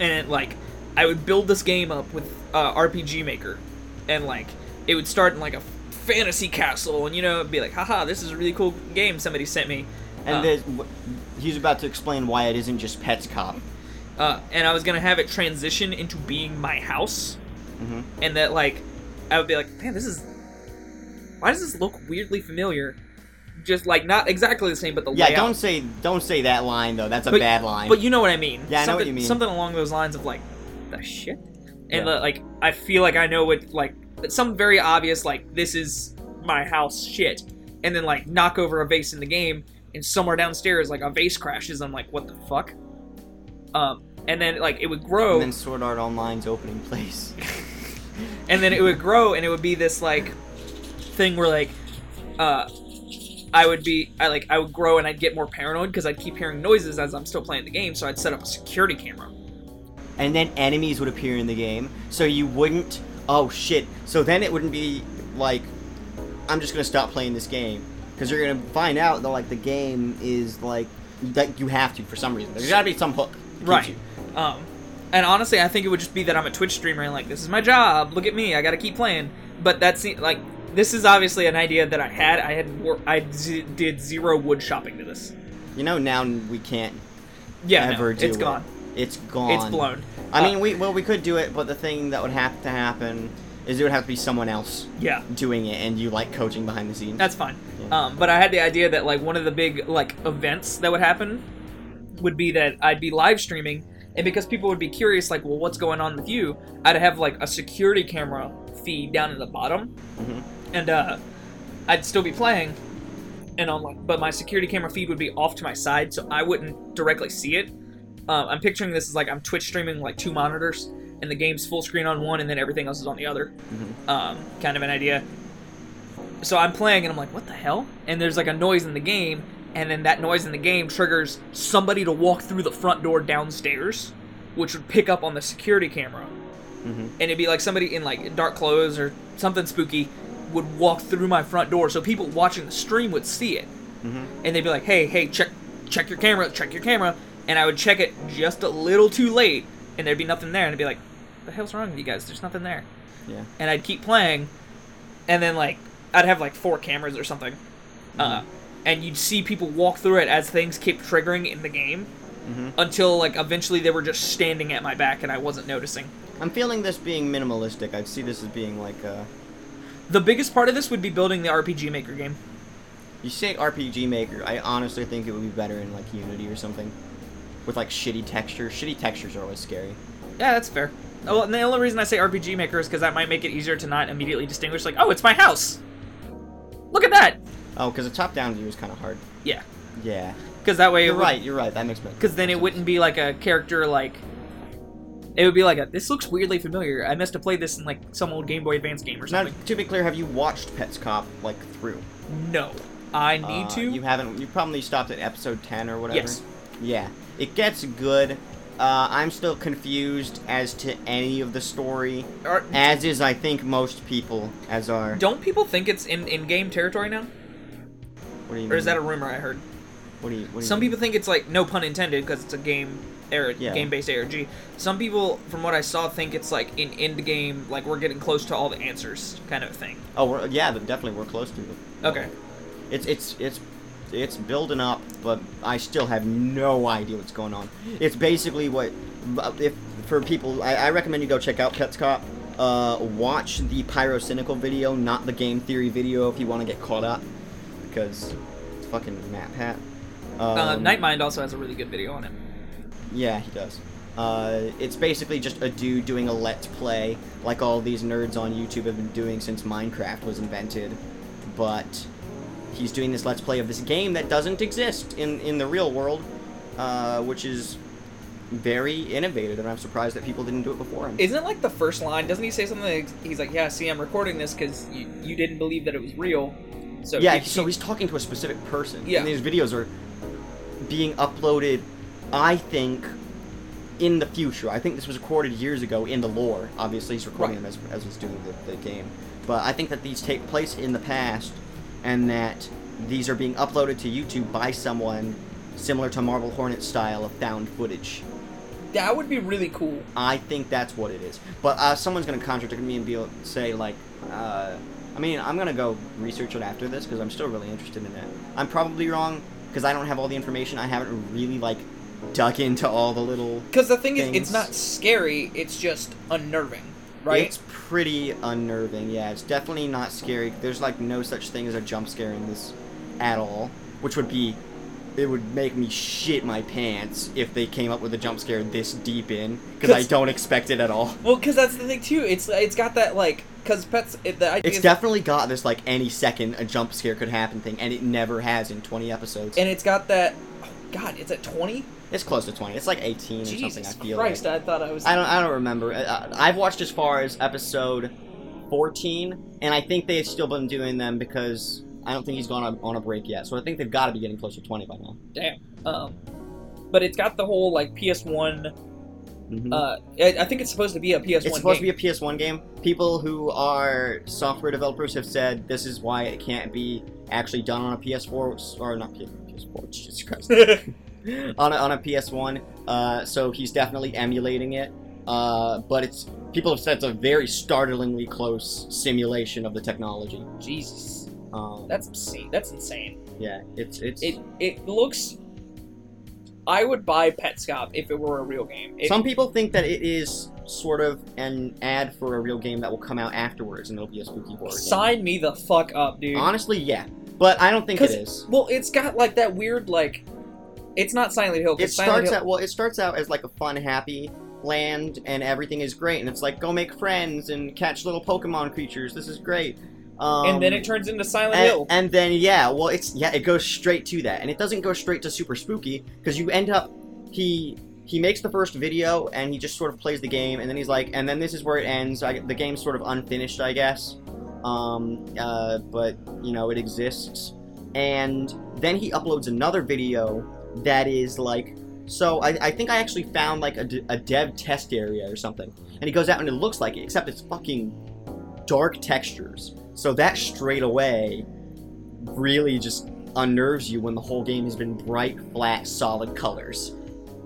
and like I would build this game up with uh, RPG Maker, and like it would start in like a fantasy castle, and you know it'd be like, haha, this is a really cool game somebody sent me. And Uh, there's- he's about to explain why it isn't just Petscop. uh, and I was gonna have it transition into being my house, hmm and that like I would be like, man, this is why does this look weirdly familiar? Just like not exactly the same, but the Yeah, layout. don't say don't say that line though. That's a But- bad line. But you know what I mean. Yeah, I know what you mean. Something along those lines of like the shit, and Yeah. the, like I feel like I know what like some very obvious like this is my house shit, and then like knock over a vase in the game, and somewhere downstairs like a vase crashes. I'm like, what the fuck? Um, and then like it would grow. and then Sword Art Online's opening place. and then it would grow and it would be this like thing where like uh I would be I like I would grow and I'd get more paranoid because I'd keep hearing noises as I'm still playing the game, so I'd set up a security camera. and then enemies would appear in the game, so you wouldn't. Oh shit! So then it wouldn't be like, I'm just gonna stop playing this game because you're gonna find out that like the game is like that you have to for some reason. There's gotta be some hook. Right. Um and honestly, I think it would just be that I'm a Twitch streamer and like this is my job. Look at me, I got to keep playing. But that's like this is obviously an idea that I had. I had wor- I z- did zero wood shopping to this. You know now we can't Yeah, no, ever do it's it. gone. It's gone. It's blown. I Uh, mean, we well we could do it, but the thing that would have to happen is it would have to be someone else Yeah. doing it, and you like coaching behind the scenes. That's fine. Yeah. Um, but I had the idea that like one of the big like events that would happen would be that I'd be live streaming, and because people would be curious, like, well, what's going on with you? I'd have like a security camera feed down in the bottom, Mhm. and uh, I'd still be playing, and on like, but my security camera feed would be off to my side, so I wouldn't directly see it. Um, I'm picturing this as like I'm Twitch streaming like two monitors, and the game's full screen on one, and then everything else is on the other. Mhm. Um, kind of an idea. So I'm playing, and I'm like, what the hell? And there's like a noise in the game, and then that noise in the game triggers somebody to walk through the front door downstairs, which would pick up on the security camera, Mhm. and it'd be like somebody in like dark clothes or something spooky would walk through my front door, so people watching the stream would see it Mhm. and they'd be like, "Hey, hey, check, check your camera, check your camera," and I would check it just a little too late, and there'd be nothing there, and I'd be like, "The hell's wrong with you guys? There's nothing there," Yeah. and I'd keep playing, and then like I'd have like four cameras or something, uh, and you'd see people walk through it as things keep triggering in the game Mhm. until like eventually they were just standing at my back and I wasn't noticing. I'm feeling this being minimalistic. I see this as being like uh The biggest part of this would be building the RPG Maker game. You say RPG Maker, I honestly think it would be better in like Unity or something, with like shitty textures. Shitty textures are always scary. Yeah, that's fair. Oh, and the only reason I say RPG Maker is because that might make it easier to not immediately distinguish, like, oh, it's my house. Look at that. Oh, because the top-down view is kind of hard. Yeah, Yeah, because that way you're would- right. You're right. That makes sense. Because then it wouldn't be like a character like. It would be like a. This looks weirdly familiar. I must have played this in like some old Game Boy Advance game or something. Now, to be clear, have you watched Petscop like through? No, I need Uh, to. You haven't. You probably stopped at episode ten or whatever. Yes. Yeah, it gets good. Uh, I'm still confused as to any of the story, Or- as is I think most people. As are. don't people think it's in in game territory now, What do you or is mean? that a rumor I heard? What do you? What do you Some mean? people think it's like no pun intended because it's a game. Era, Yeah. game-based ARG. Some people, from what I saw, think it's like in end game, like we're getting close to all the answers, kind of thing. Oh, we're, yeah, but definitely we're close to it. Okay. It's it's it's it's building up, but I still have no idea what's going on. It's basically what if for people. I, I recommend you go check out Petscop. Uh, watch the Pyrocynical video, not the game theory video, if you want to get caught up, because it's fucking MatPat. uh, Um, Nightmind also has a really good video on it. Yeah, he does. Uh, it's basically just a dude doing a let's play, like all these nerds on YouTube have been doing since Minecraft was invented. But he's doing this let's play of this game that doesn't exist in, in the real world, uh, which is very innovative, and I'm surprised that people didn't do it before him. Isn't it like the first line? Doesn't he say something? Like, he's like, "Yeah, see, I'm recording this because you, you didn't believe that it was real." So yeah, he- so he- he's talking to a specific person. Yeah. And these videos are being uploaded, I think, in the future. I think this was recorded years ago in the lore. Obviously, he's recording Right. them as, as he's doing the, the game. But I think that these take place in the past, and that these are being uploaded to YouTube by someone similar to Marble Hornet style of found footage. that would be really cool. I think that's what it is. But uh, someone's gonna contradict me and be able to say like, uh, I mean, I'm gonna go research it after this because I'm still really interested in it. I'm probably wrong because I don't have all the information. I haven't really like dug into all the little. Because the thing is, it's not scary. It's just unnerving, right? It's pretty unnerving. Yeah, it's definitely not scary. There's like no such thing as a jump scare in this at all, which would be. It would make me shit my pants if they came up with a jump scare this deep in, because I don't expect it at all. well, because that's the thing too. It's it's got that like because pets. It, the idea It's definitely got this like any second a jump scare could happen thing, and it never has in 20 episodes. and it's got that. Oh God, it's at twenty. It's close to 20. It's like 18 or Jesus something. I feel Christ! like. I thought I was. I don't. I don't remember. I, I've watched as far as episode 14, and I think they've still been doing them because I don't think he's gone on, on a break yet. So I think they've got to be getting close to 20 by now. Damn. Um, but it's got the whole like PS One. Mhm. Uh, I, think it's supposed to be a PS One. it's supposed to be a PS1 game. People who are software developers have said this is why it can't be actually done on a PS4 or not PS, PS4. Jesus Christ. on a, on a PS1. Uh, so he's definitely emulating it. Uh, but it's people have said it's a very startlingly close simulation of the technology. Jesus, Um, that's obscene. That's insane. yeah, it's it's. It it looks. I would buy Petscop if it were a real game. It, some people think that it is sort of an ad for a real game that will come out afterwards, and it'll be a spooky game. sign me the fuck up, dude. Honestly, yeah, but I don't think it is. Well, it's got like that weird like. It's not Silent Hill. It Silent starts Hill, out well. It starts out as like a fun, happy land, and everything is great, and it's like go make friends and catch little Pokemon creatures. This is great. Um, and then it turns into Silent and, Hill. and then yeah, well, it's yeah, it goes straight to that, and it doesn't go straight to super spooky because you end up he he makes the first video and he just sort of plays the game, and then he's like, and then this is where it ends. I, the game's sort of unfinished, I guess. Um, uh, but you know it exists, and then he uploads another video that is like. So I, I think I actually found like a, a dev test area or something, and he goes out and it looks like it, except it's fucking dark textures. So that straight away really just unnerves you when the whole game has been bright, flat, solid colors.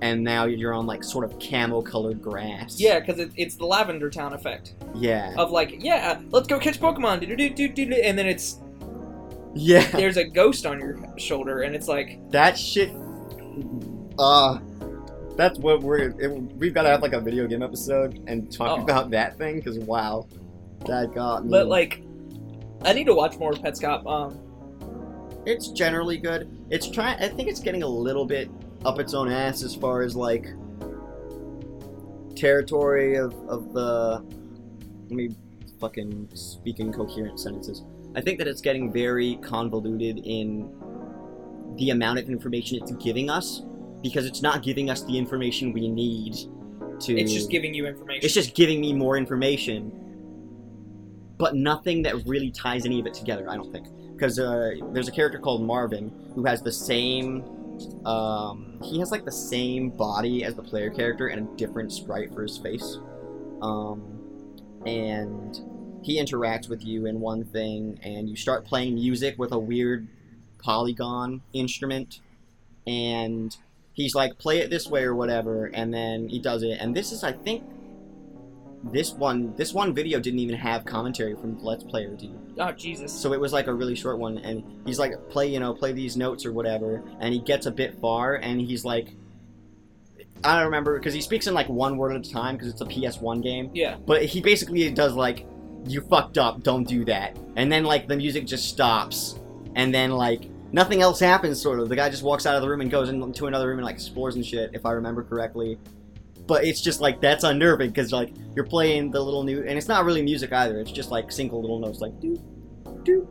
And now you're on like sort of camo colored grass. yeah, because it, it's the Lavender Town effect Yeah. of like, yeah, let's go catch Pokemon, and then it's Yeah. there's a ghost on your shoulder, and it's like, that shit. Uh. That's what we're. It, we've got to have like a video game episode and talk Oh. about that thing because wow, that got me. but like, I need to watch more of Pets Cop. Um, It's generally good. It's trying. I think it's getting a little bit up its own ass as far as like territory of of the. Let me fucking speak in coherent sentences. I think that it's getting very convoluted in the amount of information it's giving us because it's not giving us the information we need to. it's just giving you information. It's just giving me more information, but nothing that really ties any of it together. I don't think because uh, there's a character called Marvin who has the same. Um, he has like the same body as the player character and a different sprite for his face, um, and he interacts with you in one thing, and you start playing music with a weird polygon instrument, and he's like play it this way or whatever and then he does it and this is i think this one this one video didn't even have commentary from let's player dude oh Jesus. so it was like a really short one and he's like play you know play these notes or whatever and he gets a bit far and he's like i don't remember because he speaks in like one word at a time because it's a ps1 game Yeah. but he basically does like you fucked up don't do that and then like the music just stops and then like nothing else happens sort of the guy just walks out of the room and goes into another room and like explores and shit if i remember correctly but it's just like that's unnerving because like you're playing the little new and it's not really music either it's just like single little notes like do do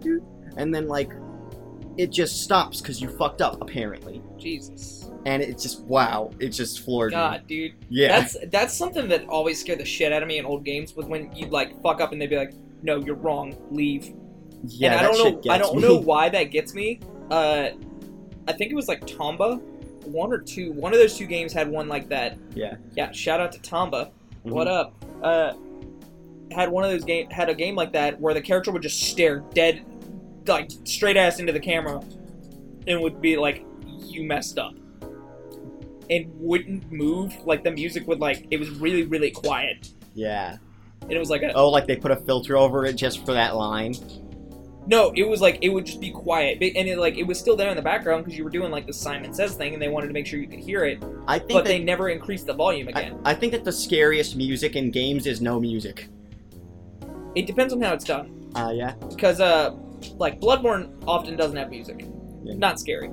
do and then like it just stops because you fucked up apparently Jesus. and it's just wow it just floored me God, dude. yeah That's that's something that always scared the shit out of me in old games was when you like fuck up and they'd be like, "No, you're wrong. Leave." Yeah and I don't know. I don't me. know why that gets me. Uh, I think it was like Tomba, one or two. One of those two games had one like that. Yeah. Yeah. Shout out to Tomba. Mhm. What up? Uh, had one of those game had a game like that where the character would just stare dead, like straight ass into the camera, and would be like, "You messed up," and wouldn't move. Like the music would like it was really really quiet, yeah and it was like a Oh, like they put a filter over it just for that line. No, it was like it would just be quiet, and it like it was still there in the background because you were doing like the Simon Says thing, and they wanted to make sure you could hear it, I think but that, they never increased the volume I, again. I think that the scariest music in games is no music. It depends on how it's done, Uh, yeah. because uh, like Bloodborne often doesn't have music. Yeah. Not scary.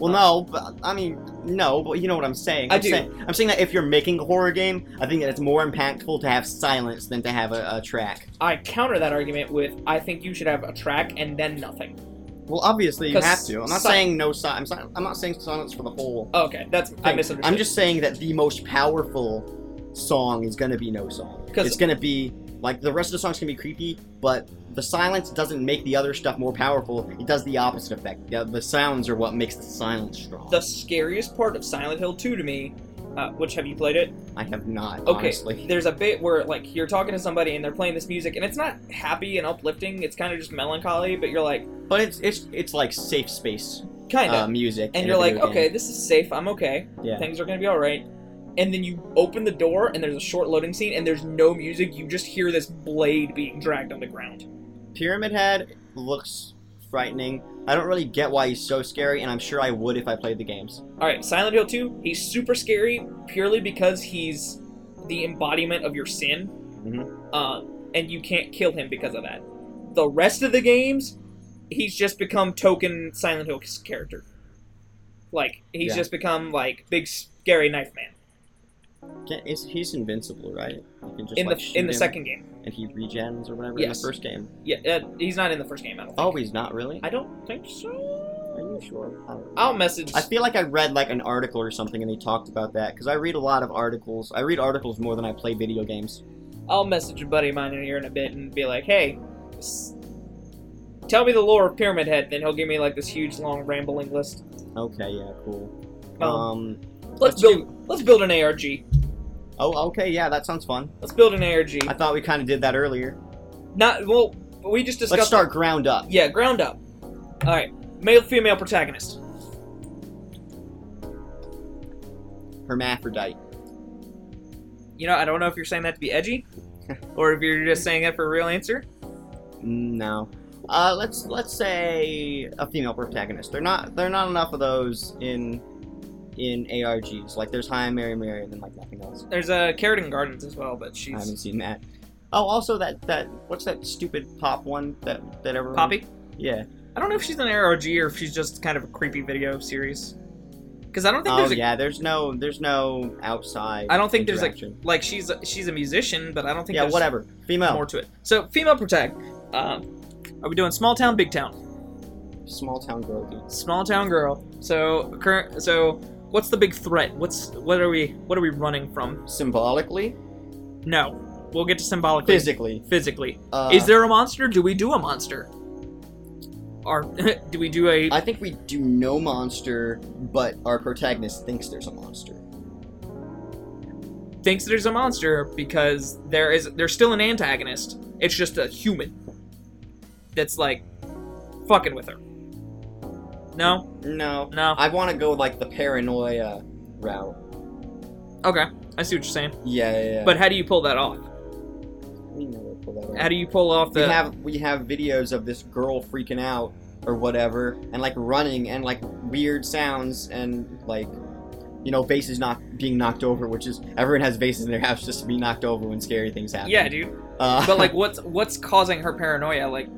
Well, no, but I mean, no, but you know what I'm saying. I I'm do. Saying, I'm saying that if you're making a horror game, I think that it's more impactful to have silence than to have a, a track. I counter that argument with I think you should have a track and then nothing. Well, obviously you 'Cause have to. I'm not si- saying no. I'm, si- I'm not saying silence for the whole. Oh, okay, that's I thing. misunderstood. I'm just saying that the most powerful song is gonna be no song. 'Cause- It's gonna be like the rest of the songs can be creepy, but the silence doesn't make the other stuff more powerful. It does the opposite effect. The, the sounds are what makes the silence strong. the scariest part of Silent Hill 2 to me. Uh, which have you played it? I have not, Okay, honestly. there's a bit where like you're talking to somebody and they're playing this music and it's not happy and uplifting. It's kind of just melancholy, but you're like, But it's it's it's like safe space kind of. uh, music. and you're like, okay, this is safe. I'm okay. Yeah. Things are gonna be all right. And then you open the door, and there's a short loading scene, and there's no music. You just hear this blade being dragged on the ground. Pyramid Head looks frightening. I don't really get why he's so scary, and I'm sure I would if I played the games. All right, Silent Hill 2. He's super scary purely because he's the embodiment of your sin, Mhm. uh, and you can't kill him because of that. The rest of the games, he's just become token Silent Hill character. Like he's Yeah. just become like big scary knife man Can, is, he's invincible, right? Just in like, the shoot in the second game. and he regens or whatever Yes. in the first game. Yeah, uh, he's not in the first game. I don't. Think. Oh, he's not really. I don't think so. Are you sure? I don't know. I'll message. I feel like I read like an article or something, and they talked about that because I read a lot of articles. I read articles more than I play video games. I'll message a buddy of mine in here in a bit and be like, "Hey, tell me the lore of Pyramid Head." Then he'll give me like this huge, long, rambling list. Okay, yeah, cool. Um, Um, let's let's build. Let's build an ARG. oh, okay, yeah, that sounds fun. Let's build an ARG. I thought we kind of did that earlier. Not well. We just discussed. Let's start ground up. Yeah, ground up. All right, male, female protagonist. Hermaphrodite. You know, I don't know if you're saying that to be edgy, or if you're just saying that for a real answer. No. Uh, let's let's say a female protagonist. They're not they're not enough of those in in ARGs. Like there's Hi, I'm Mary, Mary, and then like nothing else. There's a uh, and Gardens as well, but she's I haven't seen that. Oh, also that that what's that stupid pop one that that everyone Poppy. Yeah. I don't know if she's an ARG or if she's just kind of a creepy video series. Because I don't think Oh there's a, yeah. There's no there's no outside. I don't think there's like like she's a, she's a musician, but I don't think yeah there's whatever female more to it. So female protect. Uh, are we doing small town, big town? small town girl. dude. Small town girl. So current. So what's the big threat? What's what are we what are we running from? Symbolically, No, we'll get to symbolically. physically. Physically, Uh, is there a monster? Do we do a monster? Or do we do a? I think we do no monster, but our protagonist thinks there's a monster. thinks there's a monster because there is there's still an antagonist. It's just a human that's like fucking with her. No, No. no. I want to go like the paranoia route. Okay, I see what you're saying. Yeah, yeah. yeah. But how do you pull that off? we never pull that off. How do you pull off the? we have we have videos of this girl freaking out or whatever, and like running and like weird sounds and like. You know, vases not being knocked over, which is everyone has vases in their house just to be knocked over when scary things happen. yeah, dude. Uh, But like, what's what's causing her paranoia? Like,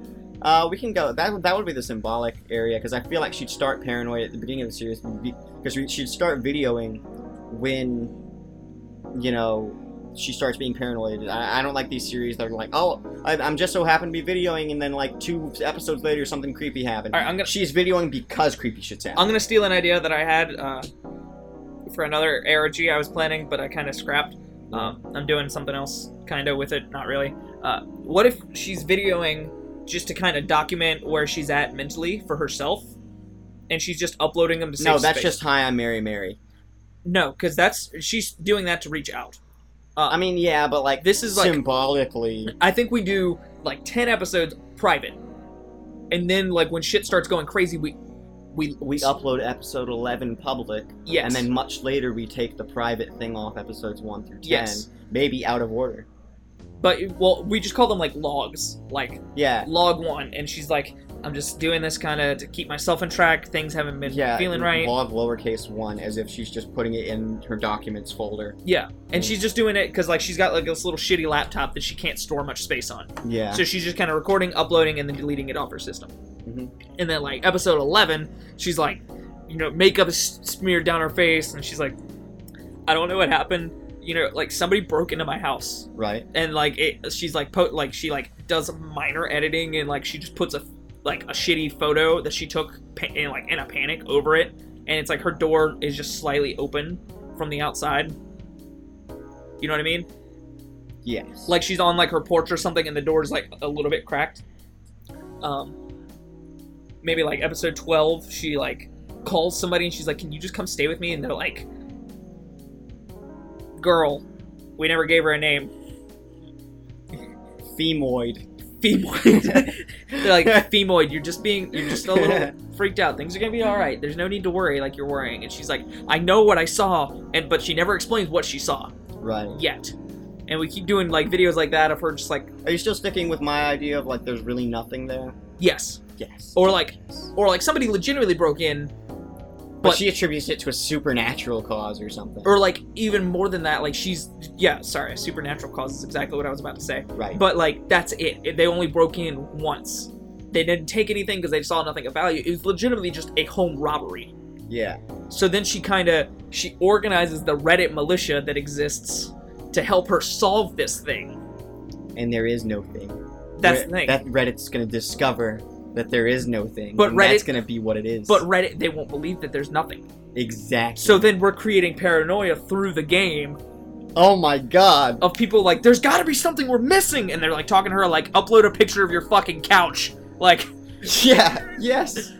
Uh, we can go. That would- that would be the symbolic area because I feel like she'd start paranoid at the beginning of the series because she'd start videoing when, you know, she starts being paranoid. I, I don't like these series that are like, oh, I, I'm just so happen to be videoing, and then like two episodes later, something creepy happened. all right, I'm gonna She's videoing because creepy shit's happening. I'm gonna steal an idea that I had uh, for another ARG I was planning, but I kind of scrapped. Um, I'm doing something else kind of with it, not really. Uh, what if she's videoing just to kind of document where she's at mentally for herself, and she's just uploading them to no, that's space? just hi, I'm Mary Mary. no, because that's she's doing that to reach out. Uh, I mean, yeah, but like this is like symbolically. I think we do like ten episodes private, and then like when shit starts going crazy, we we We upload episode 11 public, yes, and then much later we take the private thing off episodes 1 through 10 Yes. maybe out of order but well we just call them like logs, like yeah log one, and she's like, I'm just doing this kind of to keep myself in track. Things haven't been yeah feeling right. log lowercase 1 as if she's just putting it in her documents folder Yeah, and she's just doing it because like she's got like this little shitty laptop that she can't store much space on. yeah So she's just kind of recording, uploading, and then deleting it off her system. Mhm. And then like episode eleven, she's like, you know, makeup is smeared down her face, and she's like, I don't know what happened. You know, like somebody broke into my house, right. And like it, she's like, po- like she like does minor editing, and like she just puts a like a shitty photo that she took pa- in like in a panic over it, and it's like her door is just slightly open from the outside. You know what I mean? yes. Like she's on like her porch or something and the door's like a little bit cracked. Um maybe like episode 12 she like calls somebody and she's like can you just come stay with me? And they're like girl. We never gave her a name. Femoid. Femoid. They're like femoid you're just being you're just a little freaked out. Things are gonna be all right. There's no need to worry like you're worrying. And she's like i know what i saw and but she never explains what she saw right. yet. And we keep doing like videos like that of her just like are you still sticking with my idea of like there's really nothing there? Yes. Yes. Or like or like somebody legitimately broke in but, but- she attributes it to a supernatural cause or something. Or like even more than that like she's yeah sorry supernatural cause is exactly what i was about to say. Right. But like that's it. They only broke in once. They didn't take anything because they saw nothing of value. It was legitimately just a home robbery. Yeah. So then she kind of she organizes the reddit militia that exists to help her solve this thing. And there is no thing. That's Re- the thing. that reddit's gonna discover that there is no thing But and that's gonna be what it is but reddit they won't believe that there's nothing exactly so then we're creating paranoia through the game oh my god of people like, there's got to be something we're missing, and they're like talking to her like, upload a picture of your fucking couch. Like, yeah yes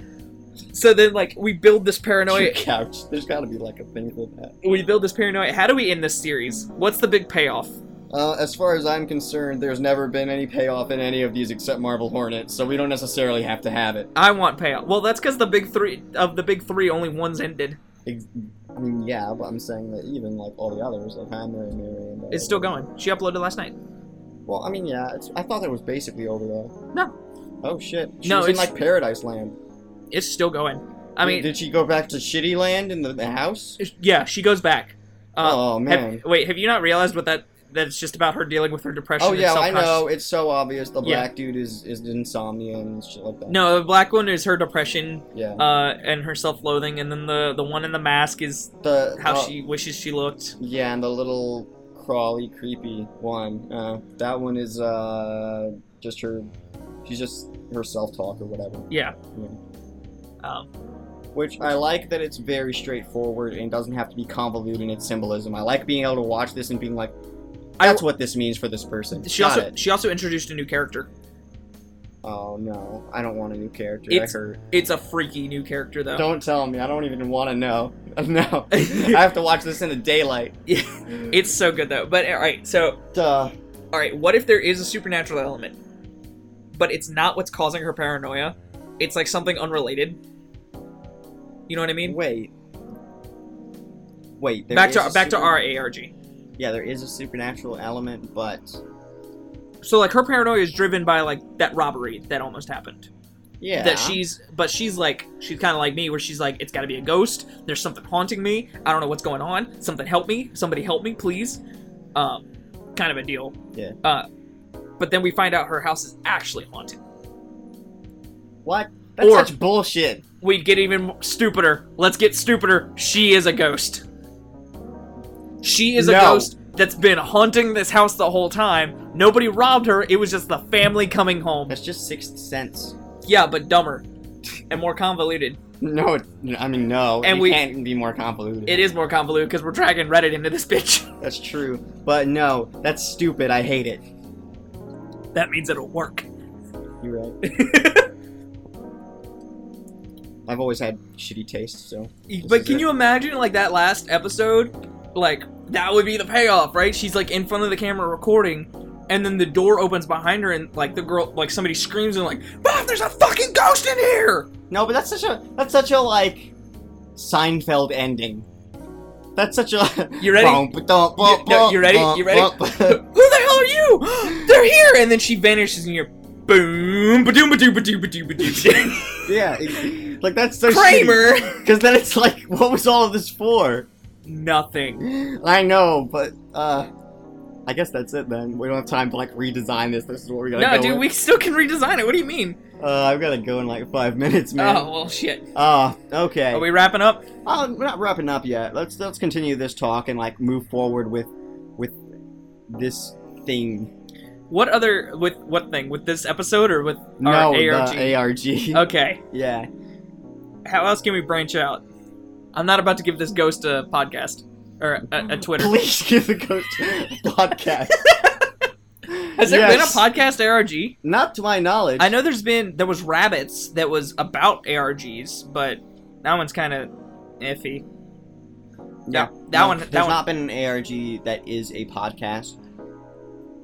so then like we build this Your paranoia. couch. There's got to be like a thing for that. We build this paranoia. How do we end this series? What's the big payoff? Uh, as far as I'm concerned, there's never been any payoff in any of these except Marble Hornet, so we don't necessarily have to have it. I want payoff. Well, that's because the big three of the big three, only one's ended. Ex- I mean, yeah, but I'm saying that even like all the others, like I'm Mary Mary and uh, It's still going. She uploaded last night. Well, I mean, yeah, it's, I thought that was basically over though. No. Oh shit. She No, was in it's- like Paradise Land. It's still going. I mean, did she go back to Shitty Land in the, the house? yeah, she goes back. Uh, oh have- man. wait, have you not realized what that that's just about her dealing with her depression. Oh yeah, I know. It's so obvious. The Yeah. black dude is is insomnia and shit like that. No, the black one is her depression Yeah. uh, and her self-loathing, and then the the one in the mask is the how uh, she wishes she looked. Yeah, and the little crawly, creepy one. Uh, that one is uh just her. She's just her self-talk or whatever. Yeah. Yeah. Um, Which I like that it's very straightforward and doesn't have to be convoluted in its symbolism. I like being able to watch this and being like, I- that's what this means for this person. she Got also it. she also introduced a new character. Oh no, I don't want a new character. It's- I hurt. It's a freaky new character though. Don't tell me. I don't even want to know. No, I have to watch this in the daylight. It's so good though. But all right, so Duh. all right, what if there is a supernatural element, but it's not what's causing her paranoia? It's like something unrelated. You know what I mean? Wait. Wait. back to a back to our ARG. Yeah, there is a supernatural element, but So like her paranoia is driven by like that robbery that almost happened. yeah. That she's but she's like she's kind of like me where she's like it's got to be a ghost. There's something haunting me. I don't know what's going on. Something help me. Somebody help me, please. Um, kind of a deal. Yeah. Uh, but then we find out her house is actually haunted. What? That's Or- such bullshit. We get even stupider. Let's get stupider. She is a ghost. She is a No. ghost that's been haunting this house the whole time. Nobody robbed her. It was just the family coming home. That's just sixth sense. Yeah, but dumber and more convoluted. No, it, I mean no. And it we- can't be more convoluted. It is more convoluted because we're dragging Reddit into this bitch. That's true, but no, that's stupid. I hate it. that means it'll work. You're right. I've always had shitty taste, so but is can it. you imagine like that last episode? Like that would be the payoff, right? She's like in front of the camera recording, and then the door opens behind her, and like the girl, like somebody screams and like, "Bob, there's a fucking ghost in here!" no. But that's such a that's such a like Seinfeld ending. That's such a. You ready? Bum, ba-dum, bum, You- no, you ready? You ready? Who the hell are you? They're here, and then she vanishes, and you're boom, ba doom, ba doo, ba doo, ba doo, ba doo. yeah, it- like that's so Kramer. Because then it's like, what was all of this for? Nothing. I know, but uh, I guess that's it then. We don't have time to like redesign this. This is what we're gonna No, go dude, with. we still can redesign it. What do you mean? Uh, I've gotta go in like five minutes, man. Oh well, shit. Ah, okay. Are we wrapping up? Uh, we're not wrapping up yet. Let's let's continue this talk and like move forward with with this thing. What other with what thing with this episode or with No, our the ARG? ARG. Okay. Yeah. How else can we branch out? I'm not about to give this ghost a podcast or a, a Twitter. Please give the ghost podcast. Has there Yes. been a podcast ARG? Not to my knowledge. I know there's been there was rabbits that was about ARGs, but that one's kind of iffy. Yeah, that no, one- that There's one- not been an ARG that is a podcast,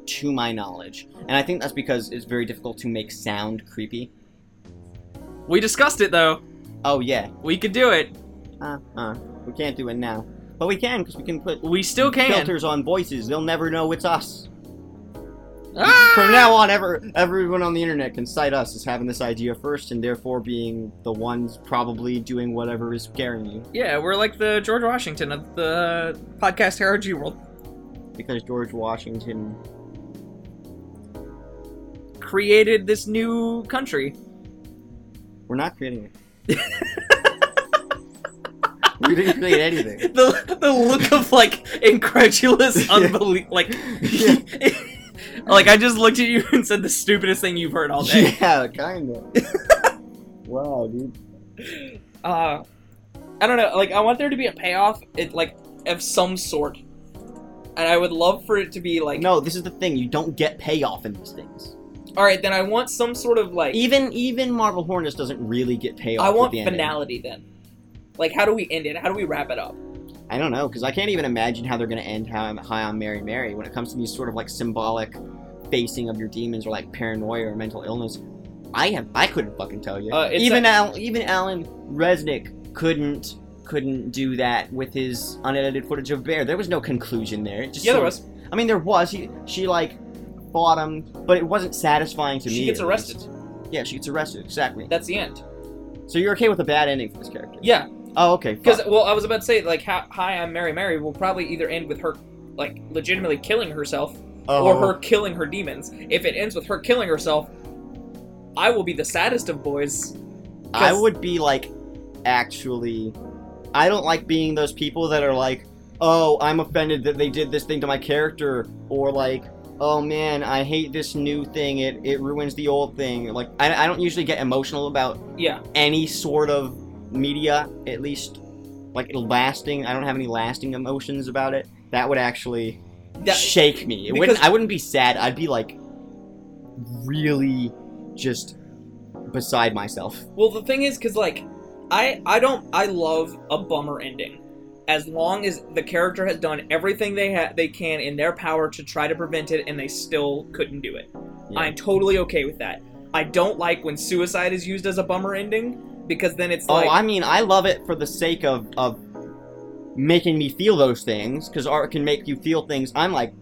to my knowledge, and I think that's because it's very difficult to make sound creepy. We discussed it though. Oh yeah, We could do it. Uh, uh, we can't do it now, but we can because we can put We still can. filters on voices. They'll never know it's us. Ah! From now on, ever everyone on the internet can cite us as having this idea first, and therefore being the ones probably doing whatever is scaring you. Yeah, we're like the George Washington of the podcast ARG world. Because George Washington Created this new country. We're not creating it. we didn't create anything. the the look of like incredulous Yeah. like Yeah. like I just looked at you and said the stupidest thing you've heard all day. Yeah, kind of. wow, dude. Uh I don't know, like I want there to be a payoff it like of some sort. And I would love for it to be like No, this is the thing. You don't get payoff in these things. all right, then I want some sort of like Even even Marble Hornets doesn't really get payoff. I want the ending. finality then. Like how do we end it? How do we wrap it up? I don't know because I can't even imagine how they're gonna end High on, High on Mary Mary when it comes to these sort of like symbolic facing of your demons or like paranoia or mental illness. I have I couldn't fucking tell you. Uh, even a- Al, even Alan Resnick couldn't couldn't do that with his unedited footage of Bear. There was no conclusion there. It just Yeah, there was. I mean, there was. He, she like fought him, but it wasn't satisfying to me. She gets arrested. Yeah, she gets arrested. Exactly. That's the end. So you're okay with a bad ending for this character? Yeah, Oh, okay. because well, I was about to say like, "Hi, I'm Mary Mary" will probably either end with her like legitimately killing herself Oh. or uh-huh. her killing her demons. If it ends with her killing herself, I will be the saddest of boys. I would be like, actually, I don't like being those people that are like, oh, I'm offended that they did this thing to my character, or like, oh man, I hate this new thing. It it ruins the old thing. Like, I, I don't usually get emotional about Yeah, any sort of media, at least like lasting. I don't have any lasting emotions about it. That would actually that, shake me. It wouldn't. I wouldn't be sad. I'd be like really just beside myself. Well, the thing is, because like, I I don't I love a bummer ending, as long as the character has done everything they ha- they can in their power to try to prevent it, and they still couldn't do it. Yeah. I'm totally okay with that. I don't like when suicide is used as a bummer ending because then it's Oh, like I mean, I love it for the sake of of making me feel those things because art can make you feel things. I'm like,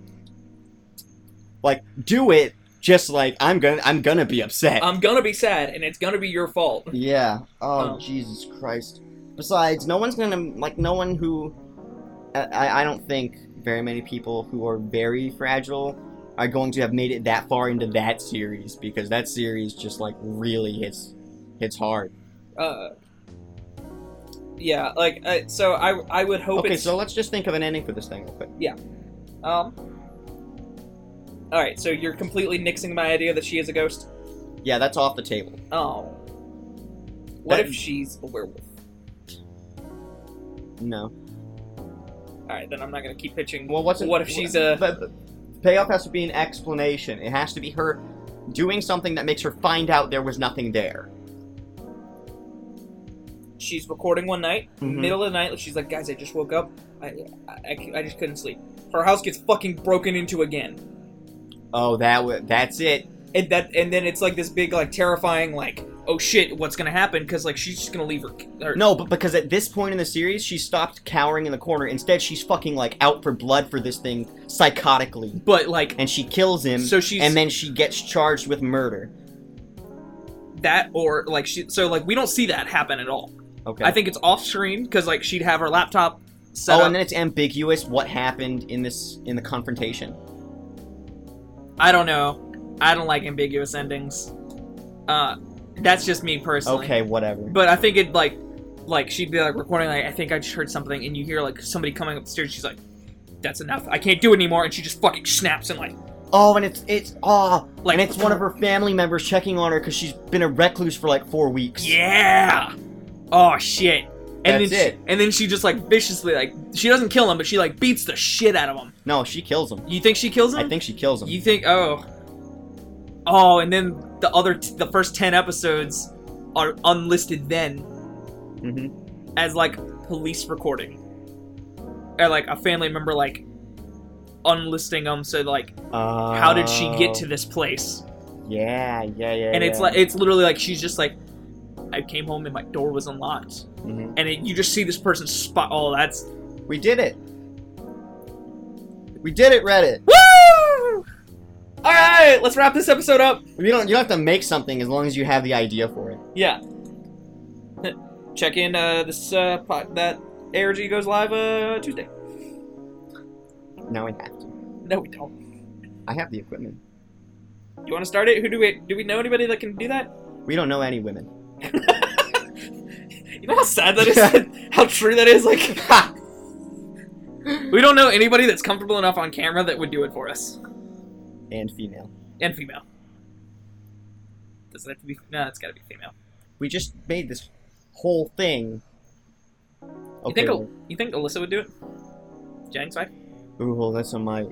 like do it just like I'm gonna I'm gonna be upset. I'm gonna be sad, and it's gonna be your fault. yeah. Oh Oh. Jesus Christ. Besides, no one's gonna like no one who. I I don't think very many people who are very fragile are going to have made it that far into that series because that series just like really hits hits hard. Uh, yeah, like uh, so I I would hope Okay, it's so let's just think of an ending for this thing real quick. Yeah. Um. All right, so you're completely nixing my idea that she is a ghost. Yeah, that's off the table. Oh. What That- if she's a werewolf? No. All right, then I'm not gonna keep pitching. Well, what's it, What if she's a- But, but payoff has to be an explanation. It has to be her doing something that makes her find out there was nothing there. She's recording one night, Mhm. middle of the night. She's like, "Guys, I just woke up. I, I, I just couldn't sleep." Her house gets fucking broken into again, Oh, that w- that's it. and that, and then it's like this big, like terrifying, like, "Oh shit, what's gonna happen?" Because like she's just gonna leave her. her No, but because at this point in the series, she stopped cowering in the corner. Instead, she's fucking like out for blood for this thing psychotically, But like, and she kills him. so she's and then she gets charged with murder. that, or like she. So like, we don't see that happen at all. Okay. I think it's off screen because like she'd have her laptop set oh, up. and then it's ambiguous what happened in this in the confrontation. I don't know. I don't like ambiguous endings. Uh, that's just me personally. Okay, whatever. But I think it like, like she'd be like recording like I think I just heard something, and you hear like somebody coming up the stairs. She's like, "That's enough. I can't do it anymore," and she just fucking snaps and like, Oh, and it's it's oh, like and it's one of her family members checking on her because she's been a recluse for like four weeks. Yeah. Oh shit. And That's then she, it. and then she just like viciously like she doesn't kill him, but she like beats the shit out of him. No, she kills him. You think she kills him? I think she kills him. You think? Oh. Oh, and then the other, t- the first ten episodes are unlisted then hmm as like police recording, or like a family member like unlisting them. So like, how did she get to this place? Yeah, yeah, yeah. And it's yeah. like it's literally like she's just like, I came home and my door was unlocked, Mhm. and it, you just see this person spot. Oh, that's we did it. We did it, Reddit. woo! All right, let's wrap this episode up. You don't you don't have to make something as long as you have the idea for it. Yeah. Check in uh, this uh, pot that ARG goes live uh, Tuesday. No, we have to. No, we don't. I have the equipment. You want to start it? Who do we do we know anybody that can do that? We don't know any women. You know how sad that is? how true that is? Like, we don't know anybody that's comfortable enough on camera that would do it for us. and female. And female. Does it have to be? No, it's got to be female. We just made this whole thing. You think Al- you think Alyssa would do it? Jennings wife? Ooh, well, that's on my.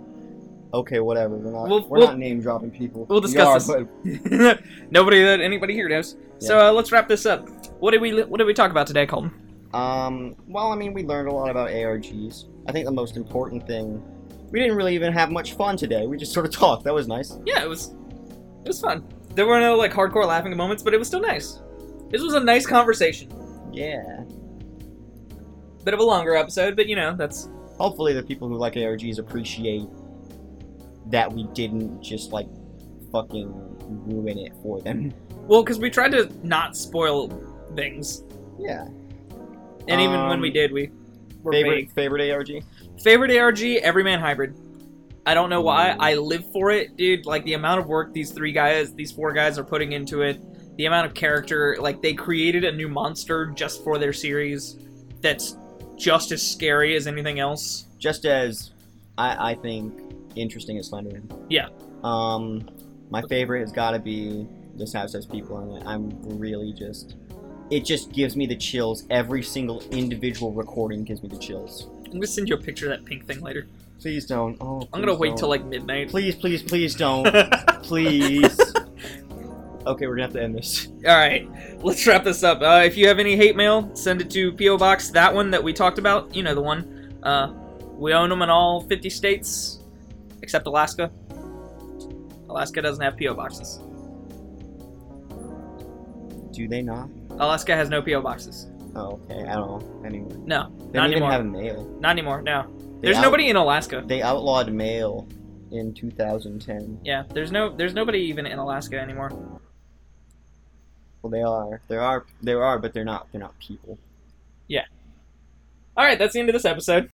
Okay, whatever. We're not. We'll- we're we'll- not name dropping people. we'll We discuss are, this. but Nobody that anybody here knows. So uh, let's wrap this up. What did we What did we talk about today, Colton? Um, well, I mean, we learned a lot about ARGs. I think the most important thing, we didn't really even have much fun today. We just sort of talked. That was nice. Yeah, it was it was fun. There were no like hardcore laughing moments, but it was still nice. This was a nice conversation. Yeah. Bit of a longer episode, but you know that's Hopefully, the people who like ARGs appreciate that we didn't just like fucking ruin it for them. well because we tried to not spoil things, Yeah. and even when Um, we did, we we're favorite vague. favorite ARG. Favorite ARG, Everyman Hybrid. I don't know why. I live for it, dude. Like the amount of work these three guys, these four guys are putting into it, the amount of character, like they created a new monster just for their series that's just as scary as anything else. Just as I, I think interesting as Slenderman. Yeah. Um, my favorite has got to be this house has people in it. I'm really just. It just gives me the chills. Every single individual recording gives me the chills. I'm gonna send you a picture of that pink thing later. Please don't. Oh, I'm gonna wait don't. till like midnight. Please, please, please don't. please. Okay, we're gonna have to end this. All right, let's wrap this up. Uh, if you have any hate mail, send it to PO Box that one that we talked about. You know the one. Uh, we own them in all 50 states except Alaska. Alaska doesn't have PO boxes. Do they not? Alaska has no PO boxes. Oh, okay. I don't know. Anyway, No, they not don't even anymore. have mail. Not anymore. No, They there's out- nobody in Alaska. They outlawed mail in 2010. Yeah, there's no, there's nobody even in Alaska anymore. Well, they are. There are. There are, but they're not. They're not people. Yeah. All right, that's the end of this episode.